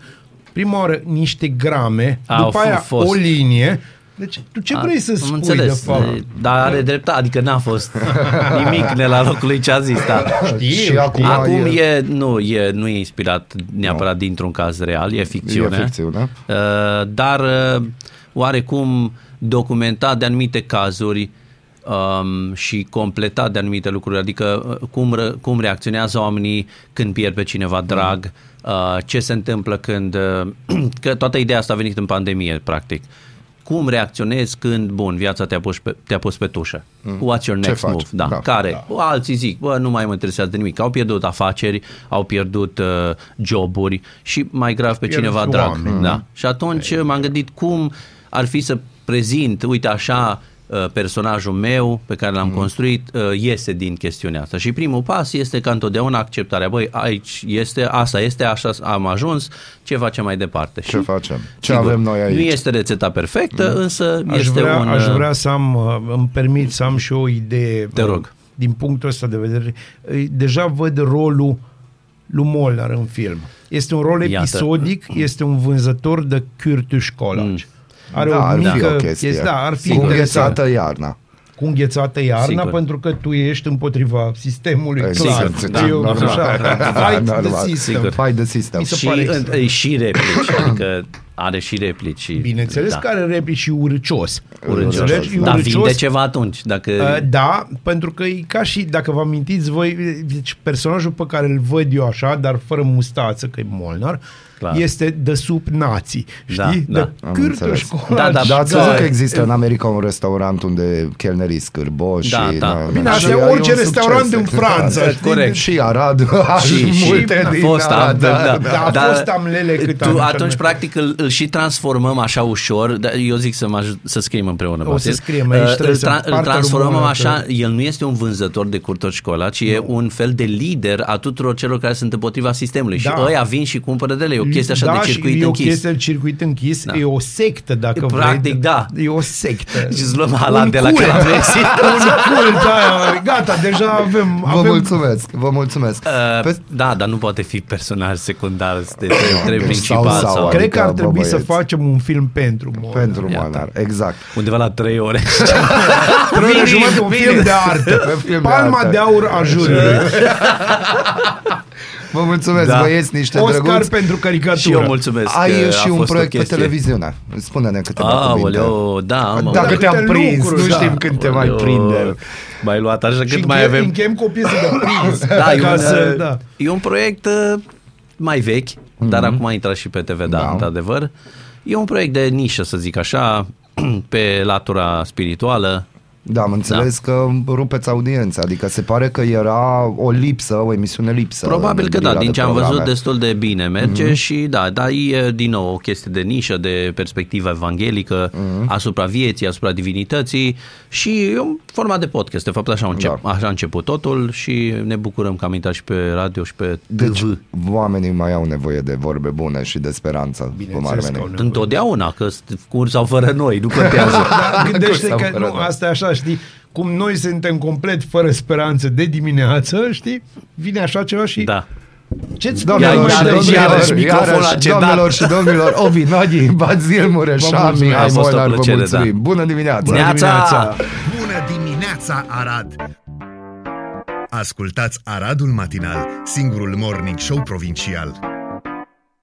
Prima oară niște grame, Au după aia fost. o linie. Deci tu ce vrei să Am spui înțeles, de fapt? Dar are dreptate, adică n-a fost nimic ne la locul lui ce a zis, da. Știu, Și știu. acum Acum e- e, nu, e, nu e inspirat neapărat dintr-un caz real, e ficțiune. E ficțiune. Uh, dar uh, oarecum documentat de anumite cazuri um, și completat de anumite lucruri, adică uh, cum, re, cum reacționează oamenii când pierd pe cineva drag, uh, ce se întâmplă când... Uh, că toată ideea asta a venit în pandemie, practic. Cum reacționezi când, bun, viața te-a pus pe, te-a pus pe tușă? What's your Ce next faci? move? Da. Da. Care? Da. Alții zic, bă, nu mai mă interesează de nimic. Au pierdut afaceri, au pierdut uh, joburi și mai grav pe Pierd cineva și drag. oameni. Da. Și atunci m-am gândit cum ar fi să prezint, uite așa, uh, personajul meu pe care l-am construit uh, iese din chestiunea asta. Și primul pas este ca întotdeauna acceptarea. Băi, aici este, asta este, așa am ajuns, ce facem mai departe? Ce și, facem? Ce avem noi aici? Nu este rețeta perfectă, însă Aș este vrea, un... aș uh, vrea să am, uh, îmi permit să am și o idee. Te uh, rog. Din punctul ăsta de vedere. Uh, Deja văd rolul lui Molnar în film. Este un rol Iată. episodic, este un vânzător de cârtuși colaci. Are da, o ar mică fi o chestie. da, ar fi Cu interesant. înghețată iarna. cu înghețată iarna Sigur. pentru că tu ești împotriva sistemului Exact, clar. da, Eu, normal. așa, fight the Normal. system. Sigur. Fight the system. Mi se și, pare în, excelent. și replici, adică are și replici. Și, Bineînțeles da. că are replici și urcios. Urâcios. Înțelegi? E Dar urcios. vinde ceva atunci. Dacă... Uh, Da, pentru că e ca și, dacă vă amintiți voi, deci personajul pe care îl văd eu așa, dar fără mustață, că e Molnar, Clar. este de sub nații. Da, Știi? da. de Am cârtă înțeles. școală. Da, da, Dar ați Da, văzut că e- există în America un restaurant unde chelnerii scârboși Da, și... da. Bine, și asta e e un orice succes. restaurant în Franța. Da, știi? corect. Și Arad, și, și, și multe a din fost, Arad, da, da, Da, a Dar fost amlele cât tu am atunci încercat. practic îl, îl și transformăm așa ușor, dar eu zic să, mă ajut, să scriem împreună. O Basil. să scriem aici, Uh, trebuie îl, să îl partea transformăm rumorul așa, ăsta. el nu este un vânzător de curtori școala, ci e un fel de lider a tuturor celor care sunt împotriva sistemului Da. și ăia vin și cumpără de ele, e o chestie așa da, de circuit și e o închis. chestie de circuit închis, Da. e o sectă, dacă Practic, vrei. da. E o sectă. Și îți luăm halat Un de la cult. calabresi. un cult, aia, gata, deja avem... Vă avem mulțumesc, vă mulțumesc. Uh, Pe- da, dar nu poate fi personaj secundar, este trebuie Deci principal. sau- Sau, sau, Cred că ar Adică, trebui băieți. să facem un film pentru Molnar. Pentru Molnar, exact. Undeva la 3 ore. Trei ore jumătate, un film de artă. Film de Palma artă. de aur a juriului. Vă mulțumesc, Da. băieți, niște Oscar drăguți. pentru caricatură. și eu mulțumesc. Ai că și a un fost o proiect pe chestie. televiziune. Spune-ne câteva cuvinte. Aoleo, da, mă. Dacă Câte te-am prins, lucruri, nu da. știm când te mai Aoleo, prindem. M-ai luat așa Și cât mai încheiem, avem. încheiem cu o piesă de prins. Da, e ca un, să, uh, da. e un proiect uh, mai vechi, dar acum a intrat și pe TV, da, Da. într-adevăr. E un proiect de nișă, să zic așa, pe latura spirituală. Da, am înțeles că rupeți audiența, adică se pare că era o lipsă, o emisiune lipsă. Probabil în că da, grila din de ce am văzut programe. destul de bine merge și da, dar e din nou o chestie de nișă, de perspectivă evanghelică asupra vieții, asupra divinității și e un format de podcast, de fapt așa a, încep, Da. așa a început totul și ne bucurăm că am intrat și pe radio și pe Deci, TV. oamenii mai au nevoie de vorbe bune și de speranță. cum ar Bineînțeles că veni. au nevoie. Întotdeauna, că sunt cu sau fără noi, nu contează. Dar gândește Sau că fără nu, noi. asta e așa, știi, cum noi suntem complet fără speranță de dimineață, știi, vine așa ceva și da. ce-ți Doamnelor Iar- și iarăși- domnilor, iarăși microfonul iarăși, a cedat. doamnelor și domnilor, Ovi Nodi, Bazil Mureșan, mulțumesc. Mihai A fost o Molnar, vă plăcere, mulțumim. da. Bună dimineața! Bună Neața! dimineața! Bună dimineața, Arad! Ascultați Aradul Matinal, singurul morning show provincial.